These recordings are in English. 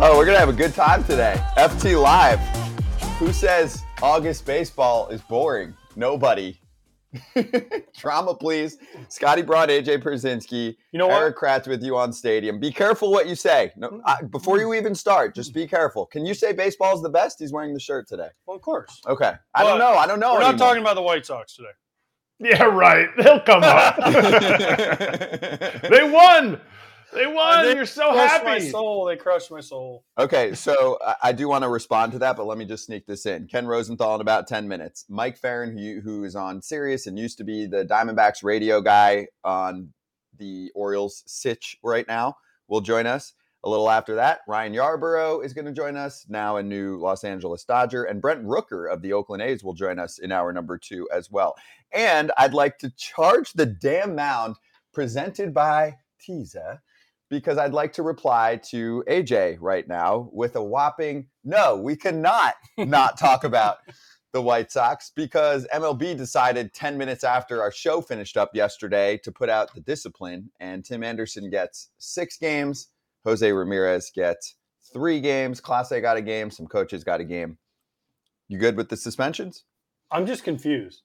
Oh, we're gonna have a good time today. FT Live. Who says August baseball is boring? Nobody. Drama, please. Scotty Braun, AJ Pierzynski, You know what? Eric Kratz with you on Stadium. Be careful what you say. No, I, before hmm. you even start, just be careful. Can you say baseball is the best? He's wearing the shirt today. Well, of course. Okay. I don't know. I don't know. We're not talking about the White Sox today. Yeah, right. They'll come up. they won. They won. They You're so crushed my soul. They crushed my soul. Okay, so I- I do want to respond to that, but let me just sneak this in. Ken Rosenthal in about 10 minutes. Mike Ferrin, who, who is on Sirius and used to be the Diamondbacks radio guy on the Orioles Sitch right now, will join us. A little after that, Ryan Yarbrough is going to join us, now a new Los Angeles Dodger. And Brent Rooker of the Oakland A's will join us in hour number two as well. And I'd like to charge the damn mound presented by Teaza because I'd like to reply to AJ right now with a whopping no, we cannot not talk about the White Sox because MLB decided 10 minutes after our show finished up yesterday to put out the discipline, and Tim Anderson gets six games, Jose Ramirez gets three games, Clase got a game, some coaches got a game. You good with the suspensions? I'm just confused.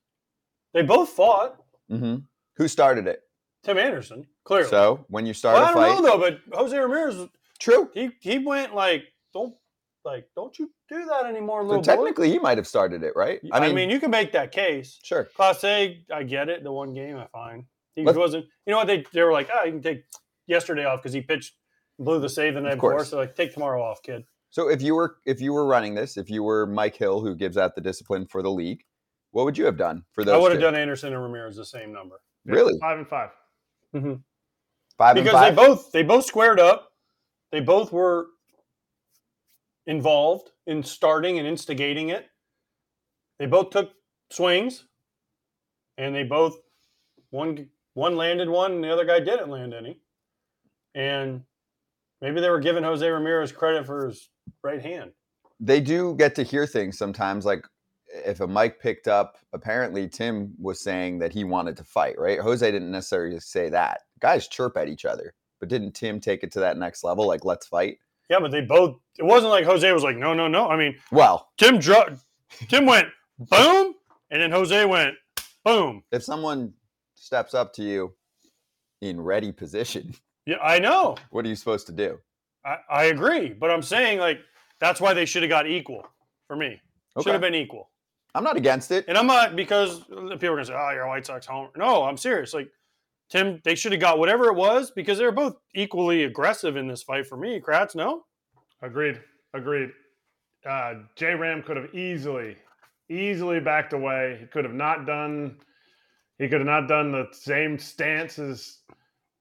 They both fought. Mm-hmm. Who started it? Tim Anderson, clearly. So when you start well, I a don't know though, but Jose Ramirez, true. he he went like, don't like, don't you do that anymore, So little boy. technically, he might have started it, right? I mean, you can make that case. sure. Clase, I get it. The one game, I fine. He Let's- wasn't. You know what? They they were like, ah, you can take yesterday off because he pitched, blew the save the night before. course. So like, take tomorrow off, kid. So if you were if you were running this, if you were Mike Hill, who gives out the discipline for the league, what would you have done for those? I would have two? done Anderson and Ramirez the same number Yeah, Really? Five and five. Five because five. they both they both squared up. They both were involved in starting and instigating it. They both took swings, and they both one one landed one, and the other guy didn't land any. And maybe they were giving Jose Ramirez credit for his right hand. they do get to hear things sometimes. Like if a mic picked up, apparently Tim was saying that he wanted to fight. Right? Jose didn't necessarily say that. Guys chirp at each other, but didn't Tim take it to that next level? Like let's fight. Yeah, but they both. It wasn't like Jose was like, no, no, no. I mean, Well, Tim dro- Tim went boom, and then Jose went boom. if someone steps up to you in ready position, Yeah, I know. what are you supposed to do? I, I agree, but I'm saying like that's why they should have got equal for me. Okay. Should have been equal. I'm not against it. And I'm not because people are gonna say, "Oh, you're a White Sox homer." No, I'm serious. Like Tim, they should have got whatever it was because they were both equally aggressive in this fight for me. Kratz, no, Agreed. Agreed. Uh, J Ram could have easily, easily backed away. He could have not done. He could have not done the same stance as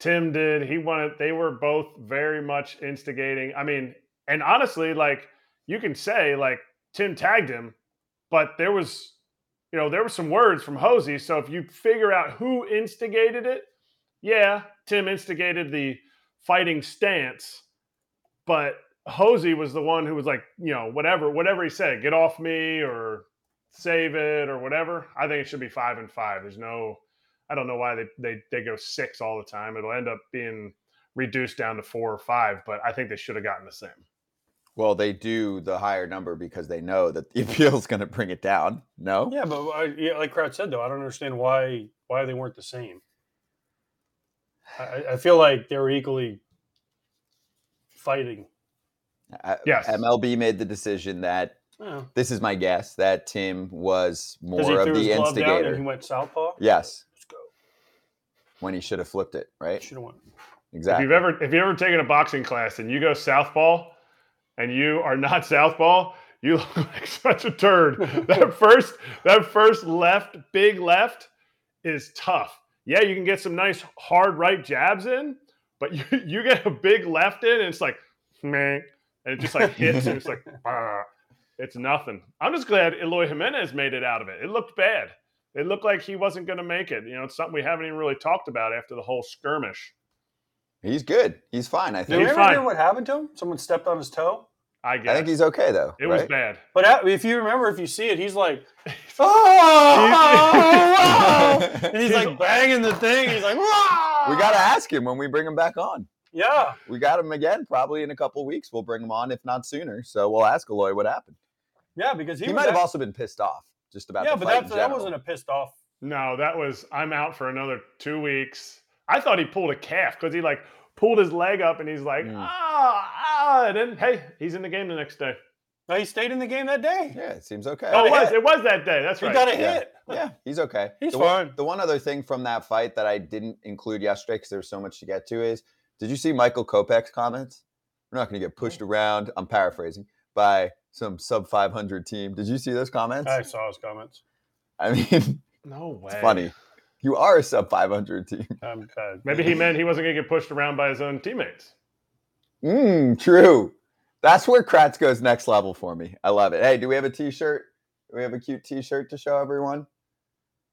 Tim did. He wanted. They were both very much instigating. I mean, and honestly, like you can say, like Tim tagged him, but there was, you know, there were some words from Hosey. So if you figure out who instigated it, yeah, Tim instigated the fighting stance, but Hosey was the one who was like, you know, whatever, whatever he said, get off me or save it or whatever. I think it should be five and five. There's no, I don't know why they they they go six all the time. It'll end up being reduced down to four or five, but I think they should have gotten the same. Well, they do the higher number because they know that the appeal is going to bring it down. No. Yeah, but I, yeah, like Krat said though, I don't understand why why they weren't the same. I, I feel like they were equally fighting. Uh, Yes. MLB made the decision that Yeah. this is my guess that Tim was more of the glove down and he instigator. went southpaw. Yes, Let's go. when he should have flipped it, right? Should have went. If Exactly. you've ever if you've ever taken a boxing class and you go southpaw and you are not southpaw, you look like such a turd. that first that first left, big left, is tough. Yeah, you can get some nice hard right jabs in, but you, you get a big left in and it's like man, and it just like hits and it's like it's nothing. I'm just glad Eloy Jimenez made it out of it. It looked bad. It looked like he wasn't going to make it. You know, it's something we haven't even really talked about after the whole skirmish. He's good. He's fine. I Did think. you was ever hear what happened to him? Someone stepped on his toe. I I think he's okay though. It was bad. But if you remember, if you see it, he's like, oh, oh!" and he's like banging the thing. He's like, We got to ask him when we bring him back on. yeah. We got him again, probably in a couple weeks. We'll bring him on, if not sooner. So we'll ask Eloy what happened. Yeah, because he, He, might have also been pissed off just about Yeah, the but fight that, in that wasn't a pissed off. No, that was I'm out for another two weeks. I thought he pulled a calf because he like pulled his leg up and he's like, Mm. ah, ah, and then hey, he's in the game the next day. No, he stayed in the game that day. Yeah, it seems okay. Oh, it was hit. it was that day. That's right. He right. got a Yeah. hit. yeah, he's okay. He's the one, fine. the one other thing from that fight that I didn't include yesterday because there was so much to get to is did you see Michael Kopech's comments? We're not going to get pushed around. I'm paraphrasing by some sub 500 team. Did you see those comments? I saw his comments. I mean, No way. it's funny. You are a sub 500 team. Um, uh, Maybe he meant he wasn't gonna get pushed around by his own teammates. Mm, true. That's where Kratz goes next level for me. I love it. Hey, do we have a t-shirt? Do we have a cute t-shirt to show everyone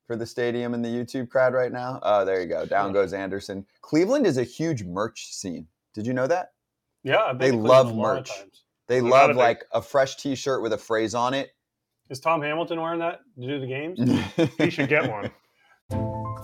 for the stadium and the YouTube crowd right now? Oh, there you go. Down goes Anderson. Cleveland is a huge merch scene. Did you know that? yeah, I've been They love a lot of merch. They love like a fresh t-shirt with a phrase on it. Is Tom Hamilton wearing that to do the games? He should get one.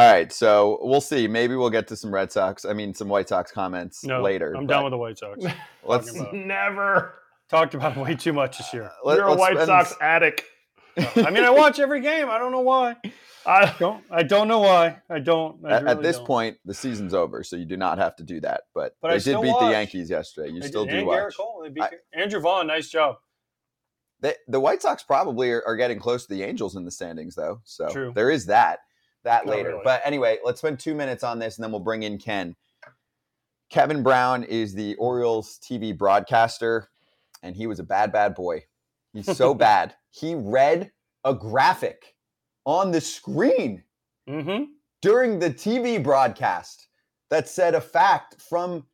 All right, so we'll see. Maybe we'll get to some Red Sox. I mean, some White Sox comments No, later. I'm done with the White Sox. Let's about. Never. Talked about way too much this year. let- You're a White spend- Sox addict. I mean, I watch every game. I don't know why. I, Don't I don't know why. I don't. I At, at this don't. point, the season's over, so you do not have to do that. But, But I did still beat the. Yankees yesterday. You They still did- do and watch. Gerrit Cole, they beat I- Andrew Vaughn, nice job. They, the White Sox probably are, are getting close to the Angels in the standings, though. So True. there is that. That Not later. really. But anyway, let's spend two minutes on this, and then we'll bring in Ken. Kevin Brown is the Orioles TV broadcaster, and he was a bad, bad boy. He's so bad. He read a graphic on the screen Mm-hmm. during the TV broadcast that said a fact from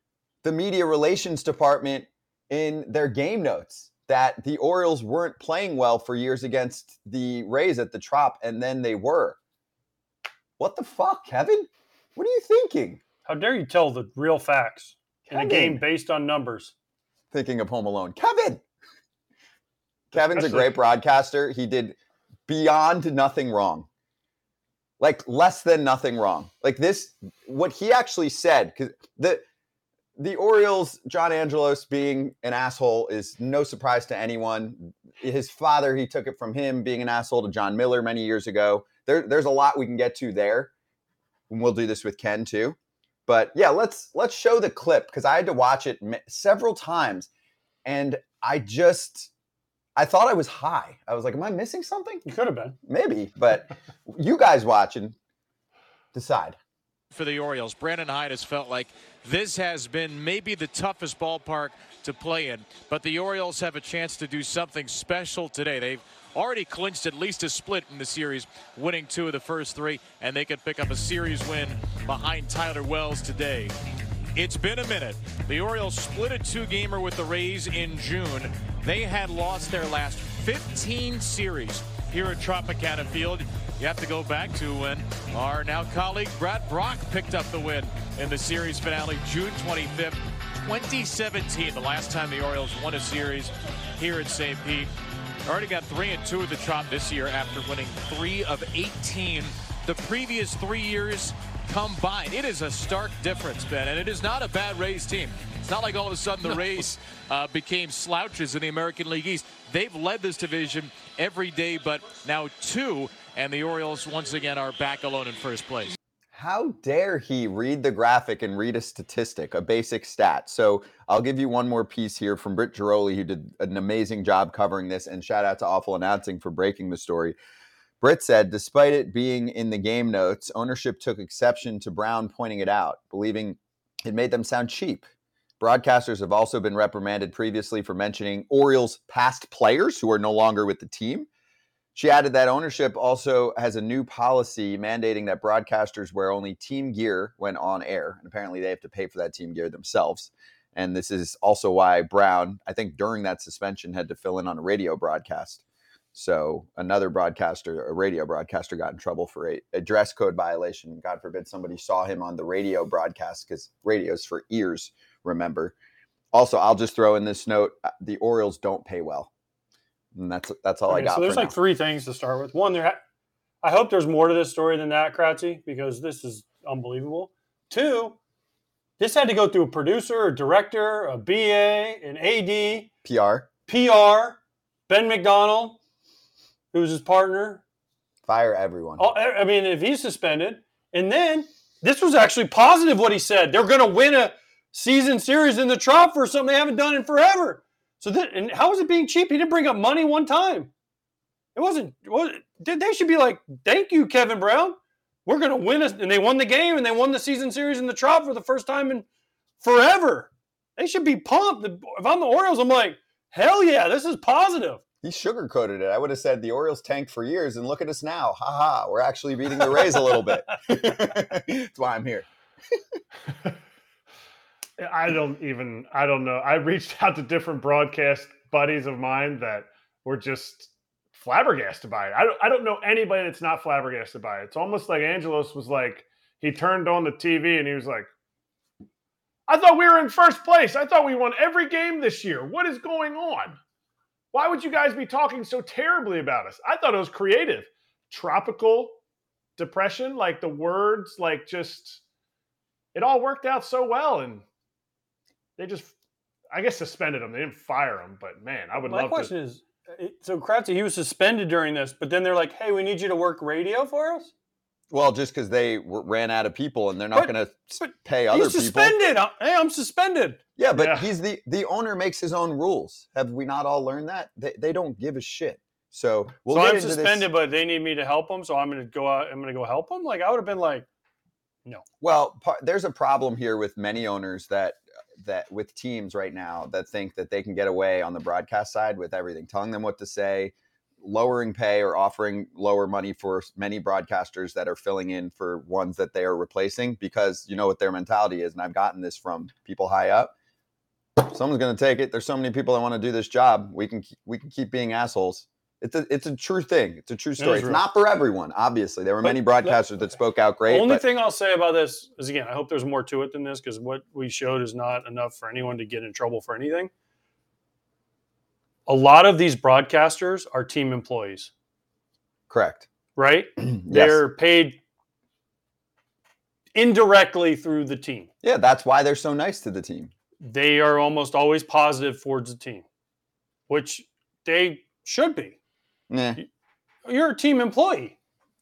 the media relations department in their game notes that the Orioles weren't playing well for years against the Rays at the Trop, and then they were. What the fuck, Kevin? What are you thinking? How dare you tell the real facts in a game based on numbers? Thinking of Home Alone. Kevin! Kevin's a great broadcaster. He did beyond nothing wrong. Like less than nothing wrong. Like this, what he actually said, because the the Orioles, John Angelos being an asshole is no surprise to anyone. His father, he took it from him being an asshole to Jon Miller many years ago. There, there's a lot we can get to there. And we'll do this with Ken too. But yeah, let's let's show the clip because I had to watch it m- several times, and I just I thought I was high. I was like, "Am I missing something?" You could have been. Maybe, but you guys watching decide. for the Orioles. Brandon Hyde has felt like this has been maybe the toughest ballpark to play in, but the Orioles have a chance to do something special today. They've already clinched at least a split in the series, winning two of the first three, and they could pick up a series win behind Tyler Wells today. It's been a minute. The Orioles split a two gamer with the Rays in June. They had lost their last 15 series here at Tropicana Field. You have to go back to when our now colleague Brad Brach picked up the win in the series finale June 25th, 2017, the last time the Orioles won a series here at St. Pete. Already got three and two of the Trop this year after winning three of 18 the previous three years combined. It is a stark difference, Ben, and it is not a bad Rays team. It's not like all of a sudden the Rays uh, became slouches in the American League East. They've led this division every day, but now two, and the Orioles once again are back alone in first place. How dare he read the graphic and read a statistic, a basic stat? So I'll give you one more piece here from Britt Ghiroli, who did an amazing job covering this, and shout out to Awful Announcing for breaking the story. Britt said, despite it being in the game notes, ownership took exception to Brown pointing it out, believing it made them sound cheap. Broadcasters have also been reprimanded previously for mentioning Orioles' past players who are no longer with the team. She added that ownership also has a new policy mandating that broadcasters wear only team gear when on air. And apparently they have to pay for that team gear themselves. And this is also why Brown, I think during that suspension, had to fill in on a radio broadcast. So another broadcaster, a radio broadcaster, got in trouble for a, a dress code violation. God forbid somebody saw him on the radio broadcast because radio's for ears, remember. Also, I'll just throw in this note uh, the Orioles don't pay well. And that's that's all I got. so there's like now. three things to start with. One, there. Ha- I hope there's more to this story than that, Kratzy, because this is unbelievable. Two, this had to go through a producer, a director, a BA, an AD, PR. PR, Ben McDonald, who was his partner. Fire everyone. Oh, I I mean, if he's suspended, and then this was actually positive what he said. They're going to win a season series in the Trop for something they haven't done in forever. So, that, and how is it being cheap? He didn't bring up money one time. It wasn't. Was, they they should be like, "Thank you, Kevin Brown. We're going to win us." And they won the game, and they won the season series in the Trop for the first time in forever. They should be pumped. If I'm the Orioles, I'm like, "Hell yeah, this is positive." He sugarcoated it. I would have said the Orioles tanked for years, and look at us now. Ha ha. We're actually beating the Rays a little bit. That's why I'm here. I don't even I don't know. I reached out to different broadcast buddies of mine that were just flabbergasted by it. I don't I don't know anybody that's not flabbergasted by it. It's almost like Angelos was like he turned on the TV and he was like I thought we were in first place. I thought we won every game this year. What is going on? Why would you guys be talking so terribly about us? I thought it was creative. Tropical depression, like the words, like just it all worked out so well and they just I guess suspended him. They didn't fire him, but man, I would My love question to. is, uh, so Kratzy, he was suspended during this, but then they're like, "Hey, we need you to work radio for us." Well, just because they w- ran out of people and they're not going to pay other He's people. suspended. Uh, Hey, I'm suspended. Yeah, but Yeah. he's the the owner makes his own rules. Have we not all learned that? They, they don't give a shit. So we'll so get I'm into suspended, this. but they need me to help them. So I'm going to go out. I'm going to go help them. Like I would have been like, no. Well, par- there's a problem here with many owners that that with teams right now that think that they can get away on the broadcast side with everything, telling them what to say, lowering pay or offering lower money for many broadcasters that are filling in for ones that they are replacing because you know what their mentality is and I've gotten this from people high up. someone's going to take it. There's so many people that want to do this job. We can we can keep being assholes. It's a it's a true thing. It's a true story. It's real. not for everyone, obviously. There were But many broadcasters that spoke out great. The only but thing I'll say about this is again, I hope there's more to it than this because what we showed is not enough for anyone to get in trouble for anything. A lot of these broadcasters are team employees, correct. right? yes. They're paid indirectly through the team. Yeah, that's why they're so nice to the team. They are almost always positive towards the team, which they should be. Yeah. You're a team employee.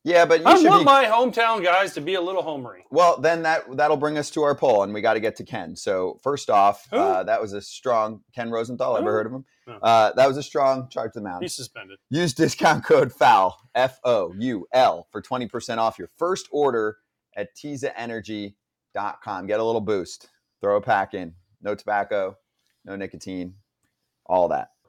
Yeah, but you I want be my hometown guys to be a little homery. Well, then that that'll bring us to our poll, and we got to get to Ken. So first off, uh, that was a strong Ken Rosenthal. Ever heard of him? No. Uh, that was a strong charge to the mound. He's suspended. Use discount code FOUL F O U L for twenty percent off your first order at TeazaEnergy.com. Get a little boost. Throw a pack in. No tobacco, no nicotine, all that.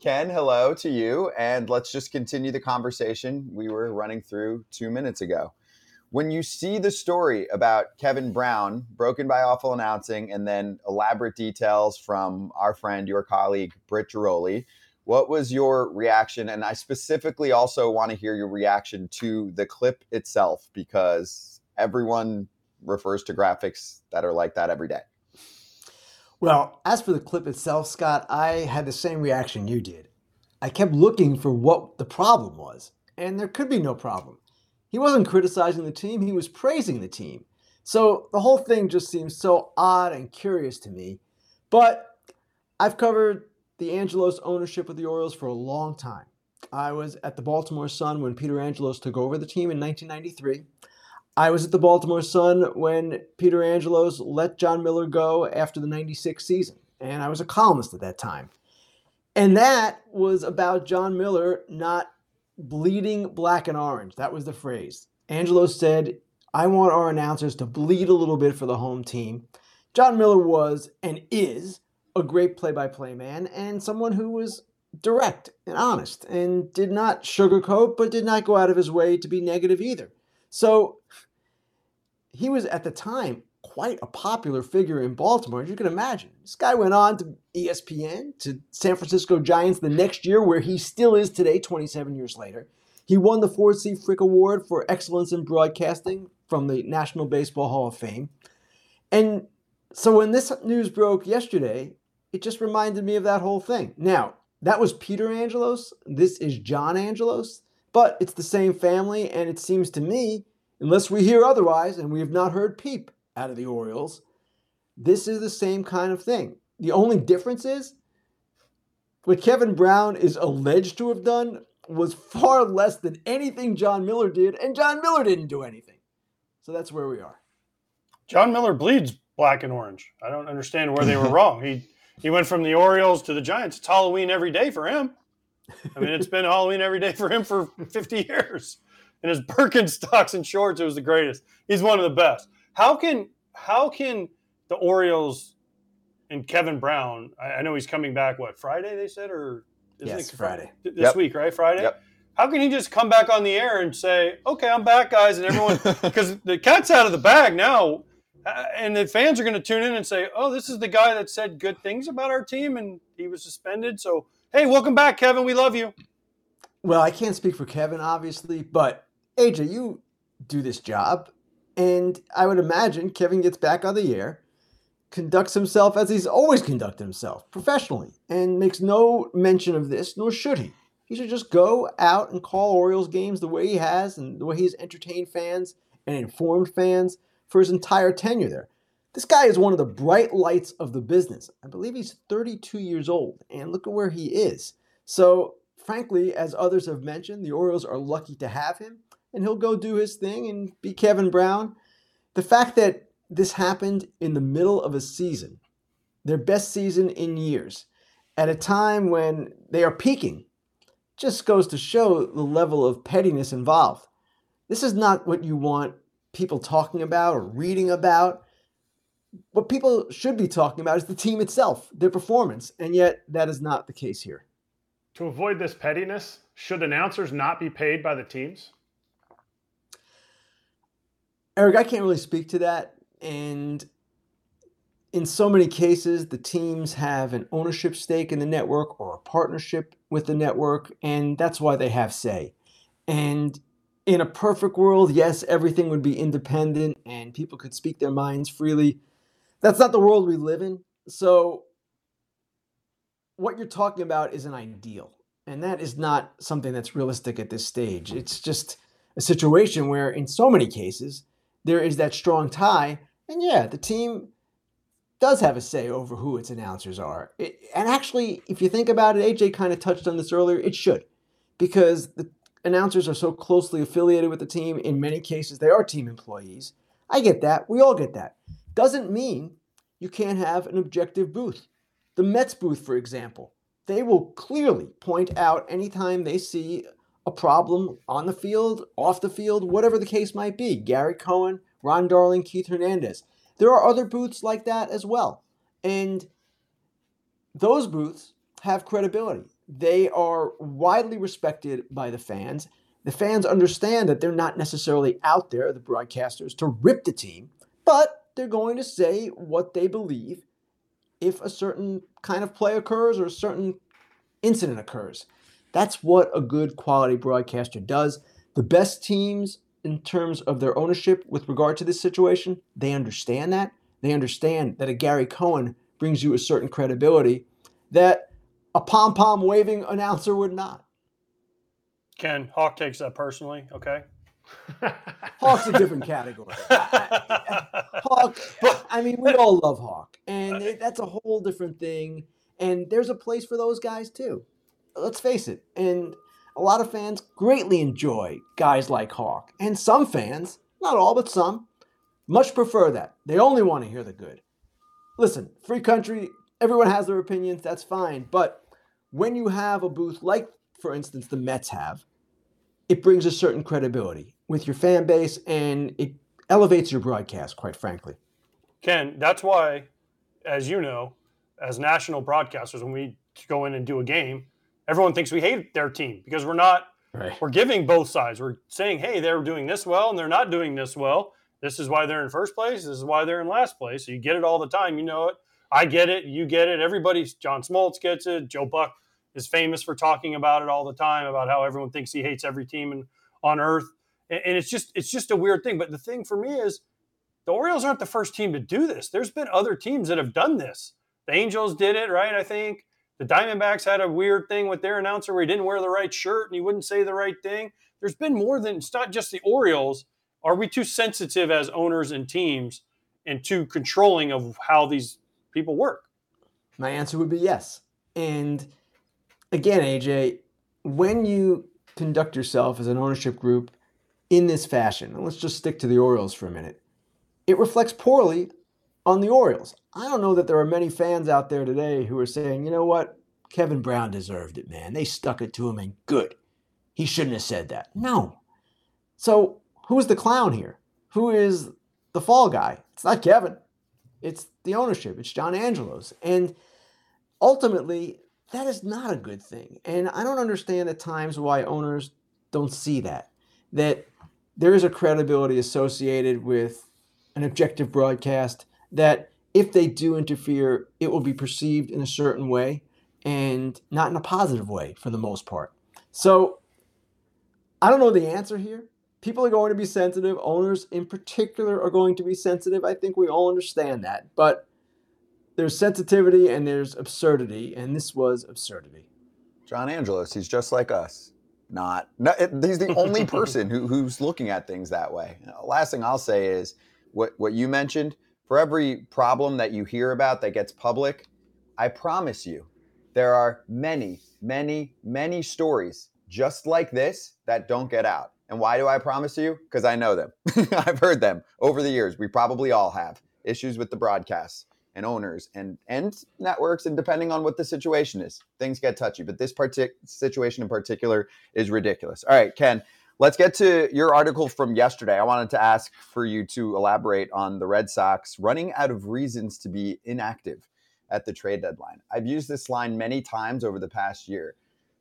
Ken, hello to you. And let's just continue the conversation we were running through two minutes ago. When you see the story about Kevin Brown, broken by awful announcing, and then elaborate details from our friend, your colleague, Britt Ghiroli, what was your reaction? And I specifically also want to hear your reaction to the clip itself because everyone refers to graphics that are like that every day. Well, as for the clip itself, Scott, I had the same reaction you did. I kept looking for what the problem was, and there could be no problem. He wasn't criticizing the team, he was praising the team. So the whole thing just seems so odd and curious to me. But I've covered the Angelos ownership of the Orioles for a long time. I was at the Baltimore Sun when Peter Angelos took over the team in 1993. I was at the Baltimore Sun when Peter Angelos let Jon Miller go after the 96 season, and I was a columnist at that time. And that was about Jon Miller not bleeding black and orange. That was the phrase. Angelos said, I want our announcers to bleed a little bit for the home team. Jon Miller was and is a great play by play man and someone who was direct and honest and did not sugarcoat, but did not go out of his way to be negative either. So he was at the time quite a popular figure in Baltimore, as you can imagine. This guy went on to ESPN, to San Francisco Giants the next year, where he still is today, 27 years later. He won the Ford C. Frick Award for Excellence in Broadcasting from the National Baseball Hall of Fame. And so when this news broke yesterday, it just reminded me of that whole thing. Now, that was Peter Angelos. This is John Angelos, but it's the same family, and it seems to me, unless we hear otherwise, and we have not heard peep out of the Orioles, this is the same kind of thing. The only difference is what Kevin Brown is alleged to have done was far less than anything Jon Miller did, and Jon Miller didn't do anything. So that's where we are. Jon Miller bleeds black and orange. I don't understand where they were wrong. He he went from the Orioles to the Giants. It's Halloween every day for him. I mean, it's been Halloween every day for him for 50 years. And his Birkenstocks and shorts, it was the greatest. He's one of the best. How can how can the Orioles and Kevin Brown, I, I know he's coming back. What Friday? They said, or isn't Yes, it Friday. This Yep. week, right? Friday. Yep. How can he just come back on the air and say, "Okay, I'm back, guys," and everyone because the cat's out of the bag now, uh, and the fans are going to tune in and say, "Oh, this is the guy that said good things about our team, and he was suspended." So, hey, welcome back, Kevin. We love you. Well, I can't speak for Kevin, obviously, but AJ, you do this job, and I would imagine Kevin gets back on the air, conducts himself as he's always conducted himself, professionally, and makes no mention of this, nor should he. He should just go out and call Orioles games the way he has and the way he's entertained fans and informed fans for his entire tenure there. This guy is one of the bright lights of the business. I believe he's 32 years old, and look at where he is. So, frankly, as others have mentioned, the Orioles are lucky to have him, and he'll go do his thing and be Kevin Brown. The fact that this happened in the middle of a season, their best season in years, at a time when they are peaking, just goes to show the level of pettiness involved. This is not what you want people talking about or reading about. What people should be talking about is the team itself, their performance, and yet that is not the case here. To avoid this pettiness, should announcers not be paid by the teams? Eric, I can't really speak to that. And in so many cases, the teams have an ownership stake in the network or a partnership with the network, and that's why they have say. And in a perfect world, yes, everything would be independent and people could speak their minds freely. That's not the world we live in. So, what you're talking about is an ideal, and that is not something that's realistic at this stage. It's just a situation where, in so many cases, there is that strong tie. And yeah, the team does have a say over who its announcers are. It, and actually, if you think about it, AJ kind of touched on this earlier, it should. Because the announcers are so closely affiliated with the team. In many cases, they are team employees. I get that. We all get that. Doesn't mean you can't have an objective booth. The Mets booth, for example, they will clearly point out anytime they see a problem on the field, off the field, whatever the case might be. Gary Cohen, Ron Darling, Keith Hernandez. There are other booths like that as well. And those booths have credibility. They are widely respected by the fans. The fans understand that they're not necessarily out there, the broadcasters, to rip the team, but they're going to say what they believe if a certain kind of play occurs or a certain incident occurs. That's what a good quality broadcaster does. The best teams, in terms of their ownership with regard to this situation, they understand that. They understand that a Gary Cohen brings you a certain credibility that a pom pom waving announcer would not. Ken Hawk takes that personally. Okay. Hawk's a different category. Hawk, but I mean, we all love Hawk, and that's a whole different thing. And there's a place for those guys too. Let's face it. And a lot of fans greatly enjoy guys like Hawk, and some fans, not all, but some, much prefer that. They only want to hear the good. Listen, free country, everyone has their opinions, that's fine. But when you have a booth like, for instance, the Mets have, it brings a certain credibility with your fan base and it elevates your broadcast, quite frankly. Ken, that's why, as you know, as national broadcasters, when we go in and do a game, everyone thinks we hate their team because we're not. Right. We're giving both sides. We're saying, hey, they're doing this well and they're not doing this well. This is why they're in first place. This is why they're in last place. So you get it all the time. You know it. I get it. You get it. Everybody, John Smoltz gets it. Joe Buck is famous for talking about it all the time about how everyone thinks he hates every team in, on earth. And, and it's just it's just a weird thing. But the thing for me is the Orioles aren't the first team to do this. There's been other teams that have done this. The Angels did it, right? I think the Diamondbacks had a weird thing with their announcer where he didn't wear the right shirt and he wouldn't say the right thing. There's been more than it's not just the Orioles. Are we too sensitive as owners and teams and too controlling of how these people work? My answer would be yes. And again, AJ, when you conduct yourself as an ownership group in this fashion, and let's just stick to the Orioles for a minute, it reflects poorly on the Orioles. I don't know that there are many fans out there today who are saying, you know what, Kevin Brown deserved it, man. They stuck it to him and good. He shouldn't have said that. No. So who's the clown here? Who is the fall guy? It's not Kevin. It's the ownership. It's John Angelos. And ultimately, that is not a good thing. And I don't understand at times why owners don't see that. That there is a credibility associated with an objective broadcast that if they do interfere, it will be perceived in a certain way and not in a positive way for the most part. So I don't know the answer here. People are going to be sensitive. Owners, in particular, are going to be sensitive. I think we all understand that. But there's sensitivity and there's absurdity, and this was absurdity. John Angelos, he's just like us. Not, no, it, he's the only person who, who's looking at things that way. Last thing I'll say is what what you mentioned. For every problem that you hear about that gets public, I promise you, there are many, many, many stories just like this that don't get out. And why do I promise you? Because I know them. I've heard them over the years. We probably all have issues with the broadcasts and owners and and networks and depending on what the situation is things get touchy but this partic- situation in particular is ridiculous all right ken let's get to your article from yesterday. I wanted to ask for you to elaborate on the red sox running out of reasons to be inactive at the trade deadline. I've used this line many times over the past year.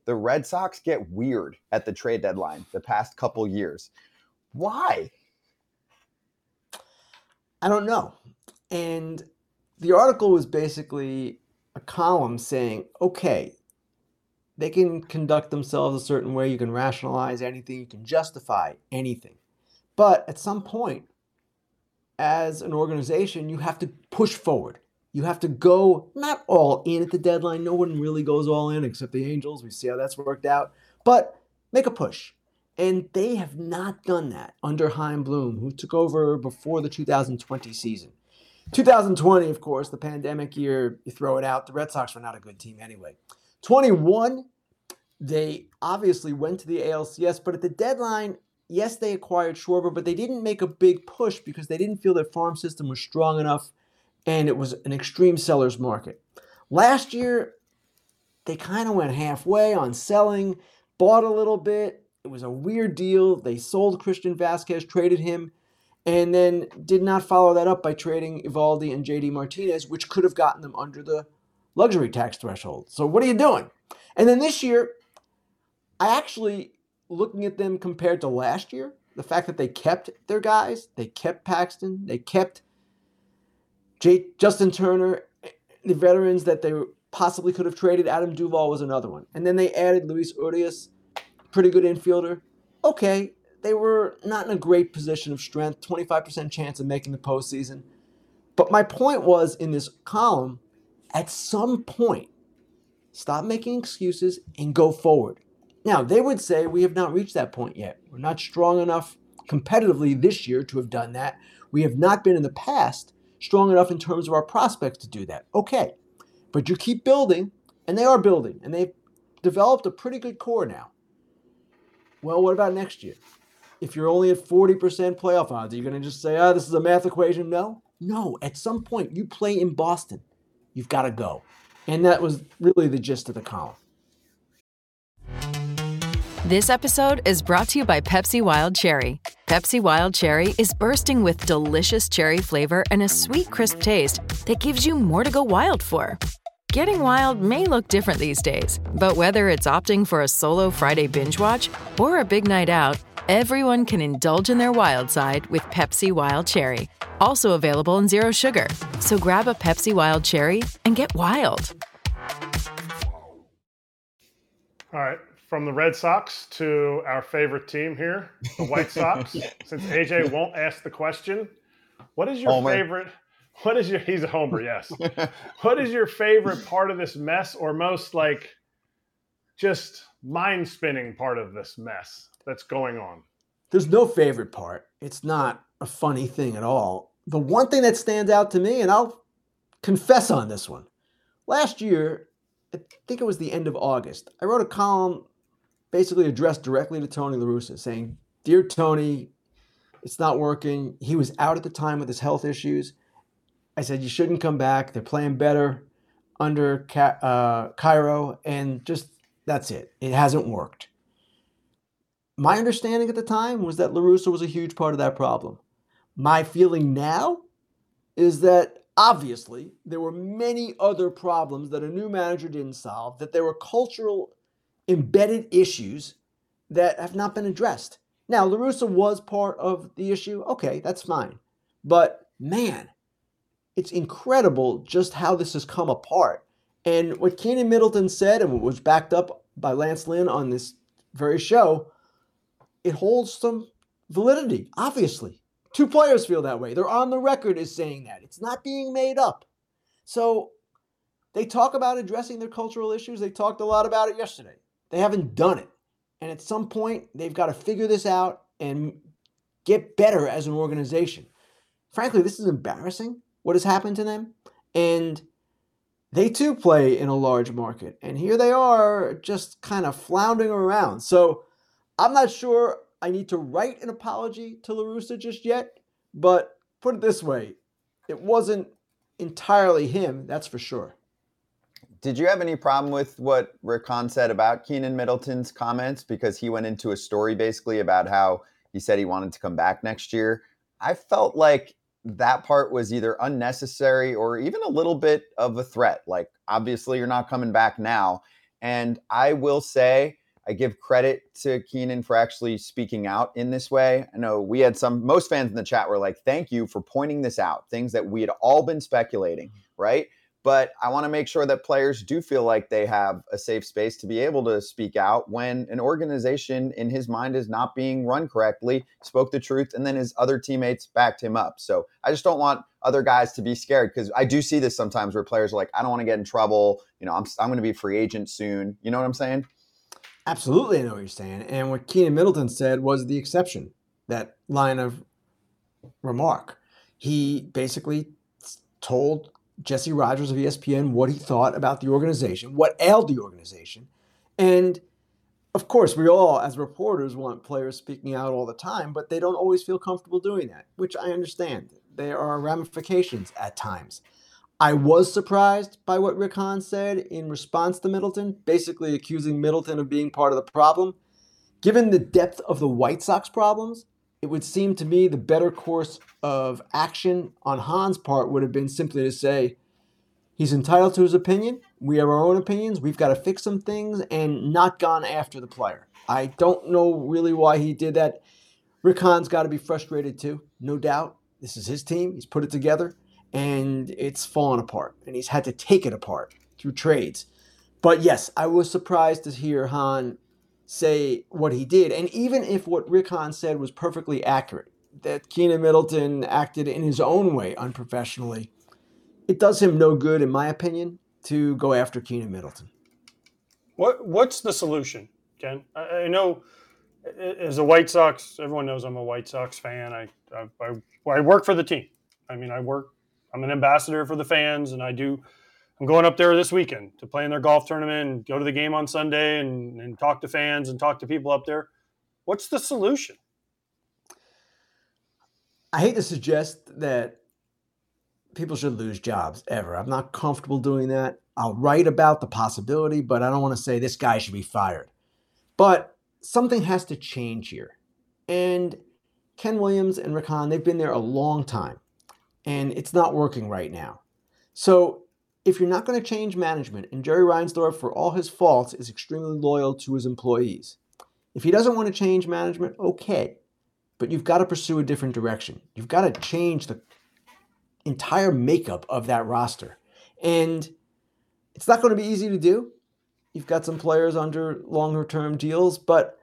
The red sox get weird at the trade deadline the past couple years. Why? I don't know. And the article was basically a column saying, okay, they can conduct themselves a certain way, you can rationalize anything, you can justify anything. But at some point, as an organization, you have to push forward. You have to go not all in at the deadline. No one really goes all in except the Angels. We see how that's worked out. But make a push. And they have not done that under Chaim Bloom, who took over before the 2020 season. 2020, of course, the pandemic year, you throw it out. The Red Sox were not a good team anyway. 21, they obviously went to the ALCS, but at the deadline, yes, they acquired Schwarber, but they didn't make a big push because they didn't feel their farm system was strong enough and it was an extreme seller's market. Last year, they kind of went halfway on selling, bought a little bit. It was a weird deal. They sold Christian Vazquez, traded him and then did not follow that up by trading Eovaldi and JD Martinez, which could have gotten them under the luxury tax threshold. So what are you doing? And then this year, I actually looking at them compared to last year, the fact that they kept their guys, they kept Paxton, they kept Justin Turner, the veterans that they possibly could have traded. Adam Duvall was another one, and then they added Luis Urias, pretty good infielder. Okay, they were not in a great position of strength, 25% chance of making the postseason. But my point was in this column, at some point, stop making excuses and go forward. Now, they would say we have not reached that point yet. We're not strong enough competitively this year to have done that. We have not been in the past strong enough in terms of our prospects to do that. Okay, but you keep building, and they are building, and they've developed a pretty good core now. Well, what about next year? if you're only at 40% playoff odds, are you going to just say, oh, this is a math equation? No. No. At some point, you play in Boston. You've got to go. And that was really the gist of the column. This episode is brought to you by Pepsi Wild Cherry. Pepsi Wild Cherry is bursting with delicious cherry flavor and a sweet, crisp taste that gives you more to go wild for. Getting wild may look different these days, but whether it's opting for a solo Friday binge watch or a big night out, Everyone can indulge in their wild side with Pepsi Wild Cherry, also available in Zero Sugar. So grab a Pepsi Wild Cherry and get wild. All right, from the Red Sox to our favorite team here, the White Sox. Since AJ won't ask the question, what is your Homer. favorite? What is your? He's a homer, yes. what is your favorite part of this mess, or most like just mind spinning part of this mess? That's going on? There's no favorite part. It's not a funny thing at all. The one thing that stands out to me, and I'll confess on this one. Last year, I think it was the end of August, I wrote a column basically addressed directly to Tony La Russa saying, Dear Tony, it's not working. He was out at the time with his health issues. I said, You shouldn't come back. They're playing better under uh, Cairo, and just that's it. It hasn't worked my understanding at the time was that La Russa was a huge part of that problem. My feeling now is that Obviously, there were many other problems that a new manager didn't solve, that there were cultural embedded issues that have not been addressed. Now, La Russa was part of the issue. Okay, that's fine. But man, it's incredible just how this has come apart. And what Keynan Middleton said, and what was backed up by Lance Lynn on this very show, it holds some validity, obviously. Two players feel that way. They're on the record as saying that. It's not being made up. So they talk about addressing their cultural issues. They talked a lot about it yesterday. They haven't done it. And at some point, they've got to figure this out and get better as an organization. Frankly, this is embarrassing what has happened to them. And they too play in a large market. And here they are just kind of floundering around. So I'm not sure I need to write an apology to La Russa just yet, but put it this way it wasn't entirely him, that's for sure. Did you have any problem with what Rick Hahn said about Keynan Middleton's comments? Because he went into a story basically about how he said he wanted to come back next year. I felt like that part was either unnecessary or even a little bit of a threat. Like, obviously, you're not coming back now. And I will say, I give credit to Keynan for actually speaking out in this way. I know we had some, most fans in the chat were like, thank you for pointing this out, things that we had all been speculating, mm-hmm. right? But I want to make sure that players do feel like they have a safe space to be able to speak out when an organization in his mind is not being run correctly, spoke the truth, and then his other teammates backed him up. So I just don't want other guys to be scared because I do see this sometimes where players are like, I don't want to get in trouble. You know, I'm, I'm going to be free agent soon. You know what I'm saying? Absolutely, I know what you're saying. And what Keynan Middleton said was the exception, that line of remark. He basically told Jesse Rogers of ESPN what he thought about the organization, what ailed the organization. And of course, we all, as reporters, want players speaking out all the time, but they don't always feel comfortable doing that, which I understand. There are ramifications at times. I was surprised by what Rick Hahn said in response to Middleton, basically accusing Middleton of being part of the problem. Given the depth of the White Sox problems, it would seem to me the better course of action on Hahn's part would have been simply to say, he's entitled to his opinion. We have our own opinions. We've got to fix some things and not gone after the player. I don't know really why he did that. Rick Hahn's got to be frustrated too, no doubt. This is his team. He's put it together and it's fallen apart, and he's had to take it apart through trades. But yes, I was surprised to hear Hahn say what he did, and even if what Rick Hahn said was perfectly accurate, that Keynan Middleton acted in his own way unprofessionally, it does him no good, in my opinion, to go after Keynan Middleton. What What's the solution, Ken? I, I know as a White Sox, everyone knows I'm a White Sox fan. I, I I, I work for the team. I mean, I work I'm an ambassador for the fans, and I do. I'm going up there this weekend to play in their golf tournament and go to the game on Sunday and, and talk to fans and talk to people up there. What's the solution? I hate to suggest that people should lose jobs ever. I'm not comfortable doing that. I'll write about the possibility, but I don't want to say this guy should be fired. But something has to change here. And Ken Williams and Rick Hahn, they've been there a long time and it's not working right now. So if you're not going to change management, and Jerry Reinsdorf, for all his faults, is extremely loyal to his employees. If he doesn't want to change management, okay, but you've got to pursue a different direction. You've got to change the entire makeup of that roster. And it's not going to be easy to do. You've got some players under longer term deals, but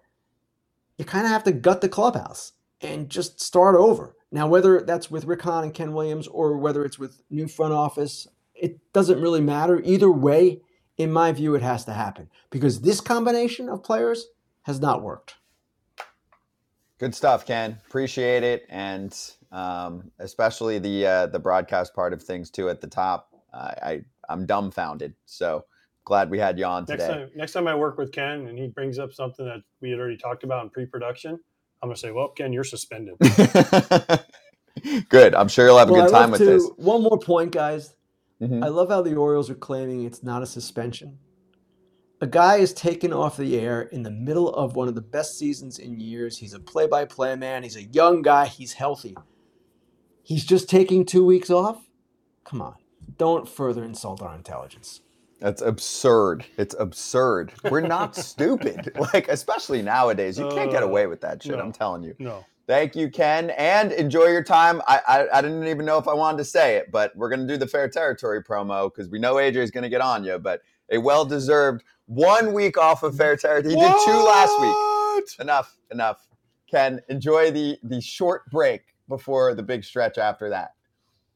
you kind of have to gut the clubhouse and just start over. Now, whether that's with Rick Hahn and Ken Williams or whether it's with new front office, it doesn't really matter. Either way, in my view, it has to happen because this combination of players has not worked. Good stuff, Ken. Appreciate it, and um, especially the uh, the broadcast part of things too at the top. Uh, I I'm dumbfounded. So glad we had you on today. Next time, next time I work with Ken and he brings up something that we had already talked about in pre-production, I'm going to say, well, Ken, you're suspended. good. I'm sure you'll have a well, good time with to, this. One more point, guys. Mm-hmm. I love how the Orioles are claiming it's not a suspension. A guy is taken off the air in the middle of one of the best seasons in years. He's a play by play man. He's a young guy. He's healthy. He's just taking two weeks off. come on, don't further insult our intelligence. That's absurd. It's absurd. We're not stupid. Like, especially nowadays, you can't get Uh, away with that shit. no. I'm telling you. No. Thank you, Ken, and enjoy your time. I, I I didn't even know if I wanted to say it, but we're gonna do the fair territory promo because we know AJ is gonna get on you. But a well deserved one week off of fair territory. He did two last week. Enough, enough. Ken, enjoy the the short break before the big stretch after that.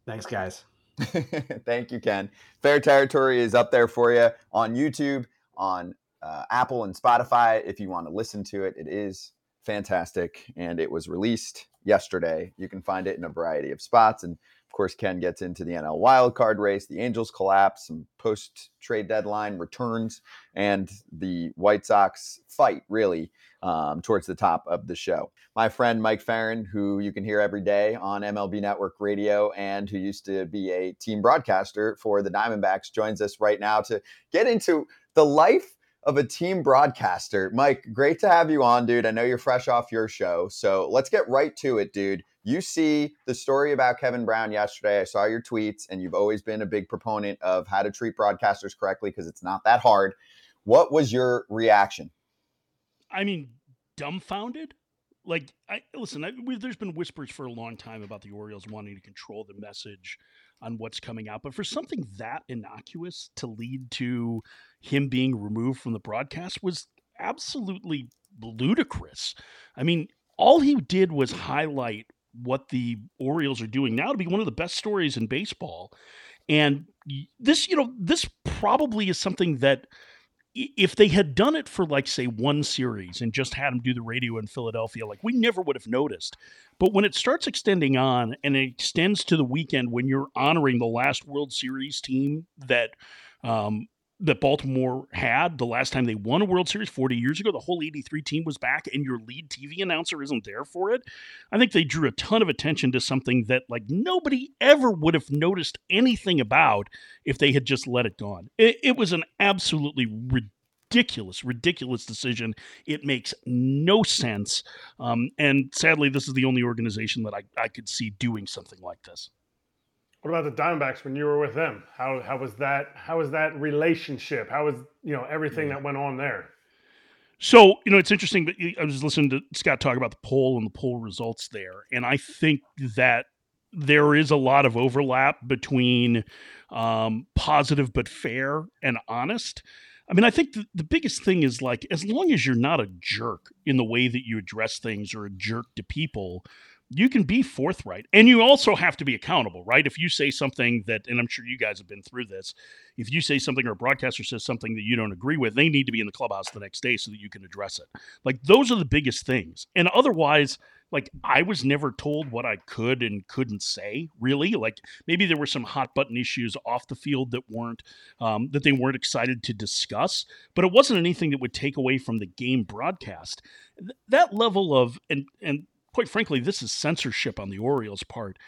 Thanks, guys. Thank you, Ken. Fair Territory is up there for you on YouTube, on uh, Apple and Spotify. If you want to listen to it, it is fantastic. And it was released yesterday. You can find it in a variety of spots. And of course, Ken gets into the NL wildcard race, the Angels collapse, some post trade deadline returns, and the White Sox fight, really, um, towards the top of the show. My friend Mike Ferrin, who you can hear every day on MLB Network Radio and who used to be a team broadcaster for the Diamondbacks, joins us right now to get into the life of a team broadcaster. Mike, great to have you on, dude. I know you're fresh off your show. So let's get right to it, dude. You see the story about Kevin Brown yesterday. I saw your tweets, and you've always been a big proponent of how to treat broadcasters correctly because it's not that hard. What was your reaction? I mean, dumbfounded. Like, I listen. I, we, there's been whispers for a long time about the Orioles wanting to control the message on what's coming out, but for something that innocuous to lead to him being removed from the broadcast was absolutely ludicrous. I mean, all he did was highlight what the Orioles are doing now to be one of the best stories in baseball. And this, you know, this probably is something that if they had done it for like say one series and just had them do the radio in Philadelphia, like we never would have noticed. But when it starts extending on and it extends to the weekend when you're honoring the last World Series team that um, that Baltimore had the last time they won a World Series 40 years ago, the whole 83 team was back and your lead TV announcer isn't there for it. I think they drew a ton of attention to something that like nobody ever would have noticed anything about if they had just let it go. It, it was an absolutely ridiculous, ridiculous decision. It makes no sense. Um, and sadly, this is the only organization that I, I could see doing something like this. What about the Diamondbacks when you were with them? How how was that? How was that relationship? How was you know everything that went on there? So, you know, it's interesting that I was listening to Scott talk about the poll and the poll results there. And I think that there is a lot of overlap between um, positive but fair and honest. I mean, I think the, the biggest thing is like, as long as you're not a jerk in the way that you address things or a jerk to people, you can be forthright and you also have to be accountable right? If you say something that and i'm sure you guys have been through this if you say something or a broadcaster says something that you don't agree with they need to be in the clubhouse the next day so that you can address it. Like those are the biggest things. And otherwise like i was never told what i could and couldn't say really. Like maybe there were some hot button issues off the field that weren't um, that they weren't excited to discuss but it wasn't anything that would take away from the game broadcast. Th- that level of and and quite frankly, this is censorship on the Orioles' part,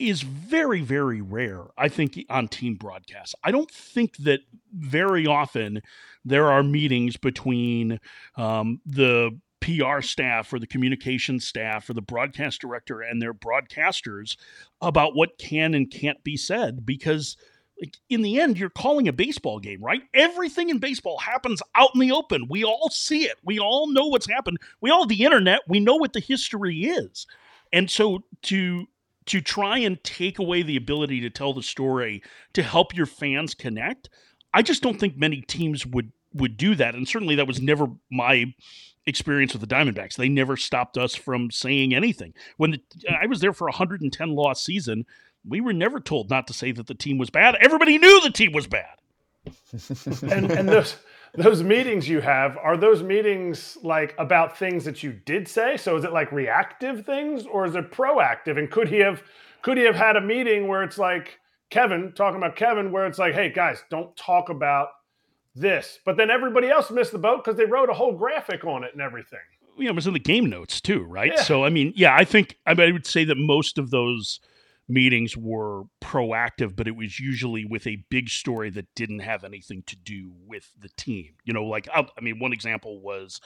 is very, very rare, I think, on team broadcasts. I don't think that very often there are meetings between um, the PR staff or the communication staff or the broadcast director and their broadcasters about what can and can't be said because in the end you're calling a baseball game right? Everything in baseball happens out in the open. We all see it. We all know what's happened. We all have the internet. We know what the history is. And so to to try and take away the ability to tell the story to help your fans connect i just don't think many teams would would do that. And certainly that was never my experience with the diamondbacks. They never stopped us from saying anything. When the, i was there for a 110 loss season we were never told not to say that the team was bad. Everybody knew the team was bad. and and those those meetings you have are those meetings like about things that you did say? So is it like reactive things or is it proactive? And could he have could he have had a meeting where it's like Kevin talking about Kevin, where it's like, hey guys, don't talk about this, but then everybody else missed the boat because they wrote a whole graphic on it and everything. You know, it was in the game notes too, right? Yeah. So I mean, yeah, I think I, mean, I would say that most of those meetings were proactive, but it was usually with a big story that didn't have anything to do with the team. You know, like I, I mean, one example was,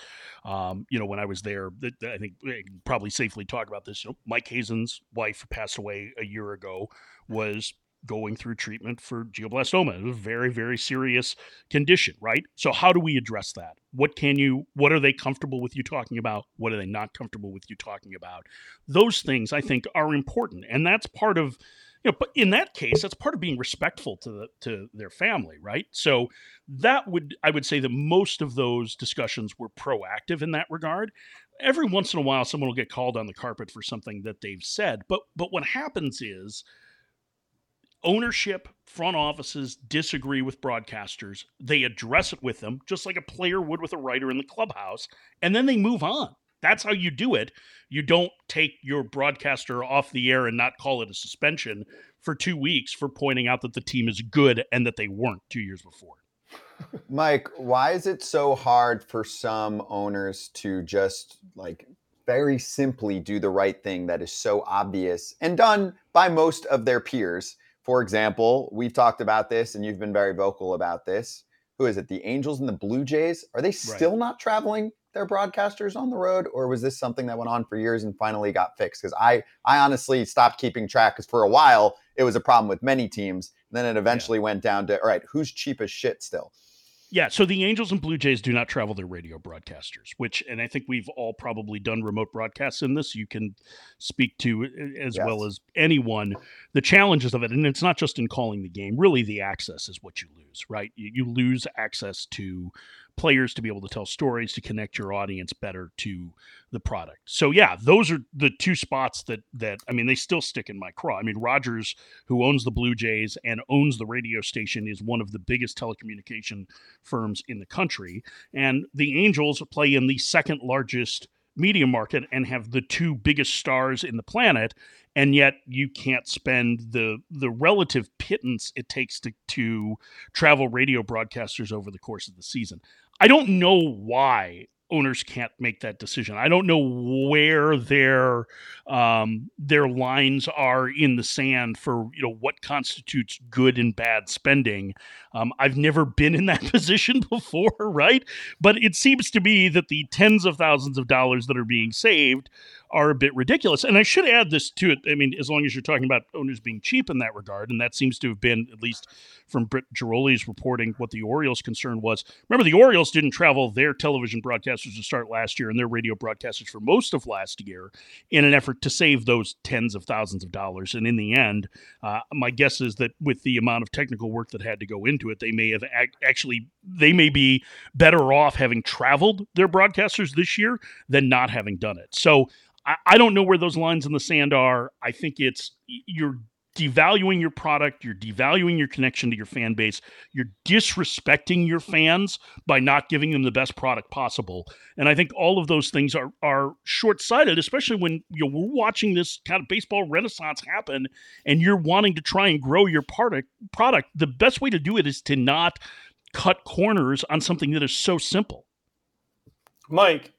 um, you know, when I was there, I think I probably safely talk about this. You know, Mike Hazen's wife passed away a year ago. Was going through treatment for glioblastoma. It was a very, very serious condition, right? So how do we address that? What can you what are they comfortable with you talking about? What are they not comfortable with you talking about? Those things I think are important. And that's part of you know, but in that case, that's part of being respectful to the to their family, right? So that would I would say that most of those discussions were proactive in that regard. Every once in a while, someone will get called on the carpet for something that they've said, but but what happens is ownership, front offices disagree with broadcasters. They address it with them, just like a player would with a writer in the clubhouse, and then they move on. That's how you do it. You don't take your broadcaster off the air and not call it a suspension for two weeks for pointing out that the team is good and that they weren't two years before. Mike, why is it so hard for some owners to just like very simply do the right thing that is so obvious and done by most of their peers? For example, we've talked about this and you've been very vocal about this. Who is it? The Angels and the Blue Jays? Are they still right. not traveling their broadcasters on the road, or was this something that went on for years and finally got fixed? Because I, I honestly stopped keeping track because for a while it was a problem with many teams. and Then it eventually yeah. went down to all right, who's cheap as shit still? Yeah, so the Angels and Blue Jays do not travel their radio broadcasters, which, and I think we've all probably done remote broadcasts in this. You can speak to uh, uh, as yes. well as anyone the challenges of it, and it's not just in calling the game. Really, the access is what you lose, right? You, you lose access to players to be able to tell stories to connect your audience better to the product. So yeah, those are the two spots that that I mean they still stick in my craw. I mean Rogers, who owns the Blue Jays and owns the radio station, is one of the biggest telecommunication firms in the country, and the Angels play in the second largest media market and have the two biggest stars in the planet and yet you can't spend the the relative pittance it takes to to travel radio broadcasters over the course of the season. I don't know why owners can't make that decision. I don't know where their um, their lines are in the sand for you know what constitutes good and bad spending. Um, I've never been in that position before, right? But it seems to me that the tens of thousands of dollars that are being saved are a bit ridiculous. And I should add this to it. I mean, as long as you're talking about owners being cheap in that regard, and that seems to have been at least from Britt Ghiroli's reporting what the Orioles' concern was. Remember, the Orioles didn't travel their television broadcasters to start last year and their radio broadcasters for most of last year in an effort to save those tens of thousands of dollars. And in the end, uh, my guess is that with the amount of technical work that had to go into it, they may have ac- actually they may be better off having traveled their broadcasters this year than not having done it. So. I, I don't know where those lines in the sand are. I think it's you're devaluing your product, you're devaluing your connection to your fan base, you're disrespecting your fans by not giving them the best product possible. And I think all of those things are are short-sighted, especially when you know, we're watching this kind of baseball renaissance happen and you're wanting to try and grow your product product. The best way to do it is to not cut corners on something that is so simple. Mike,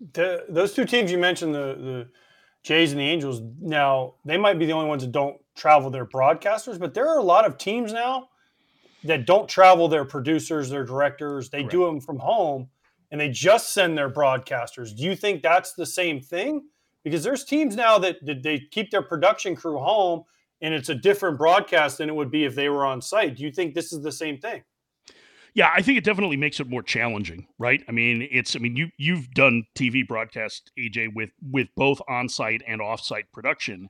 the, those two teams you mentioned, the the Jays and the Angels, now they might be the only ones that don't travel their broadcasters, but there are a lot of teams now that don't travel their producers, their directors. They Correct. do them from home and they just send their broadcasters. Do you think that's the same thing? Because there's teams now that, that they keep their production crew home and it's a different broadcast than it would be if they were on site. Do you think this is the same thing? Yeah, I think it definitely makes it more challenging, right? I mean, it's I mean, you you've done TV broadcast AJ with with both on-site and off-site production.